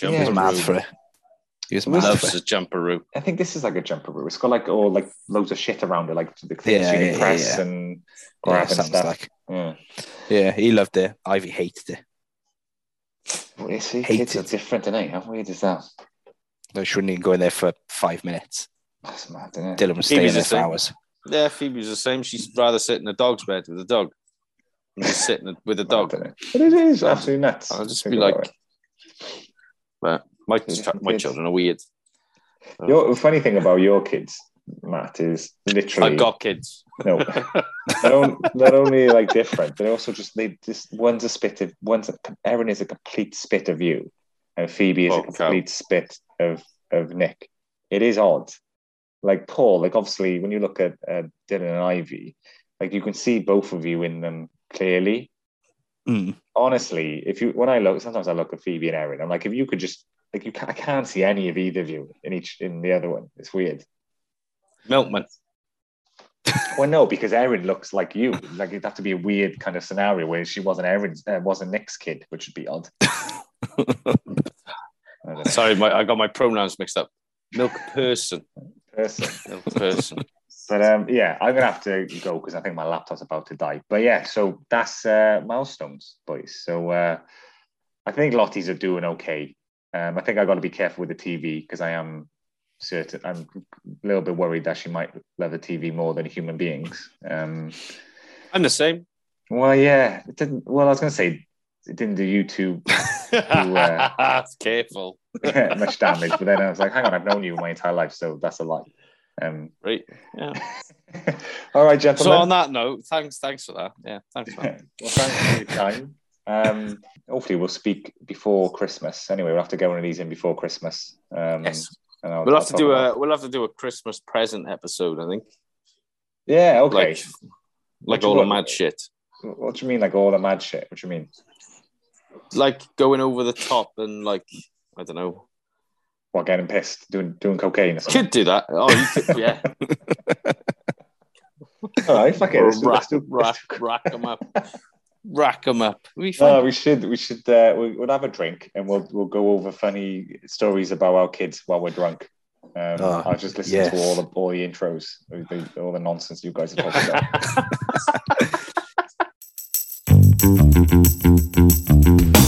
He Yeah, was mad for it. He was mad Loves for a it. jumperoo. I think this is like a jumper room. It's got like all like loads of shit around it, like the things Yeah, you can yeah, press yeah. and Yeah, grab and stuff. like. Yeah. Yeah, he loved it. Ivy hated it. Well, you see, Hate kids are it. different, innit? How weird is that? No, she wouldn't even go in there for five minutes. That's mad, isn't it? Dylan was staying there for hours. Yeah, Phoebe's the same. She'd rather sit in a dog's bed with a dog. just sitting with a dog. But it is absolutely nuts. I'll just be like, it. But my my children are weird. Your the funny thing about your kids, Matt, is literally I've got kids. no. not, not only like different, but also just they just one's a spit of one's a, Erin is a complete spit of you, and Phoebe is Oh, a complete spit of of Nick. It is odd. Like Paul, like obviously when you look at uh, Dylan and Ivy, like you can see both of you in them clearly. Mm. Honestly, if you when I look, sometimes I look at Phoebe and Erin. I'm like, if you could just like you, ca- I can't see any of either of you in each in the other one. It's weird. Milkman. Well, no, because Erin looks like you. Like it'd have to be a weird kind of scenario where she wasn't Erin's, uh, wasn't Nick's kid, which would be odd. I don't know. Sorry, my, I got my pronouns mixed up. Milk person. Person. Milk person. But um, yeah, I'm gonna have to go because I think my laptop's about to die. But yeah, so that's uh, milestones, boys. So uh, I think Lottie's are doing okay. Um, I think I got to be careful with the TV because I am certain I'm a little bit worried that she might love the TV more than human beings. Um, I'm the same. well, yeah, it didn't. Well, I was gonna say it didn't do you two uh, Careful. much damage, but then I was like, hang on, I've known you my entire life, so that's a lie. Um, Right. Yeah. all right, gentlemen. So on that note, thanks, thanks for that. Yeah, thanks for well, thanks for your time. Um, hopefully, we'll speak before Christmas. Anyway, we'll have to get one of these in before Christmas. Um, Yes. I'll- We'll I'll have to do a we'll have to do a Christmas present episode, I think. Yeah, okay. Like like all the mad shit. what do you mean, like all the mad shit? What do you mean? Like going over the top and like I don't know. What, getting pissed, doing doing cocaine or something? Could do that. Oh, you could, yeah. all right, fuck it. Or Let's do, rack, let's do, rack, rack them up. Rack them up. We No, we should. We should. Uh, we, we'll have a drink and we'll we'll go over funny stories about our kids while we're drunk. Um, Oh, I'll just listen yes. to all the all the intros, all the, all the nonsense you guys are talking about.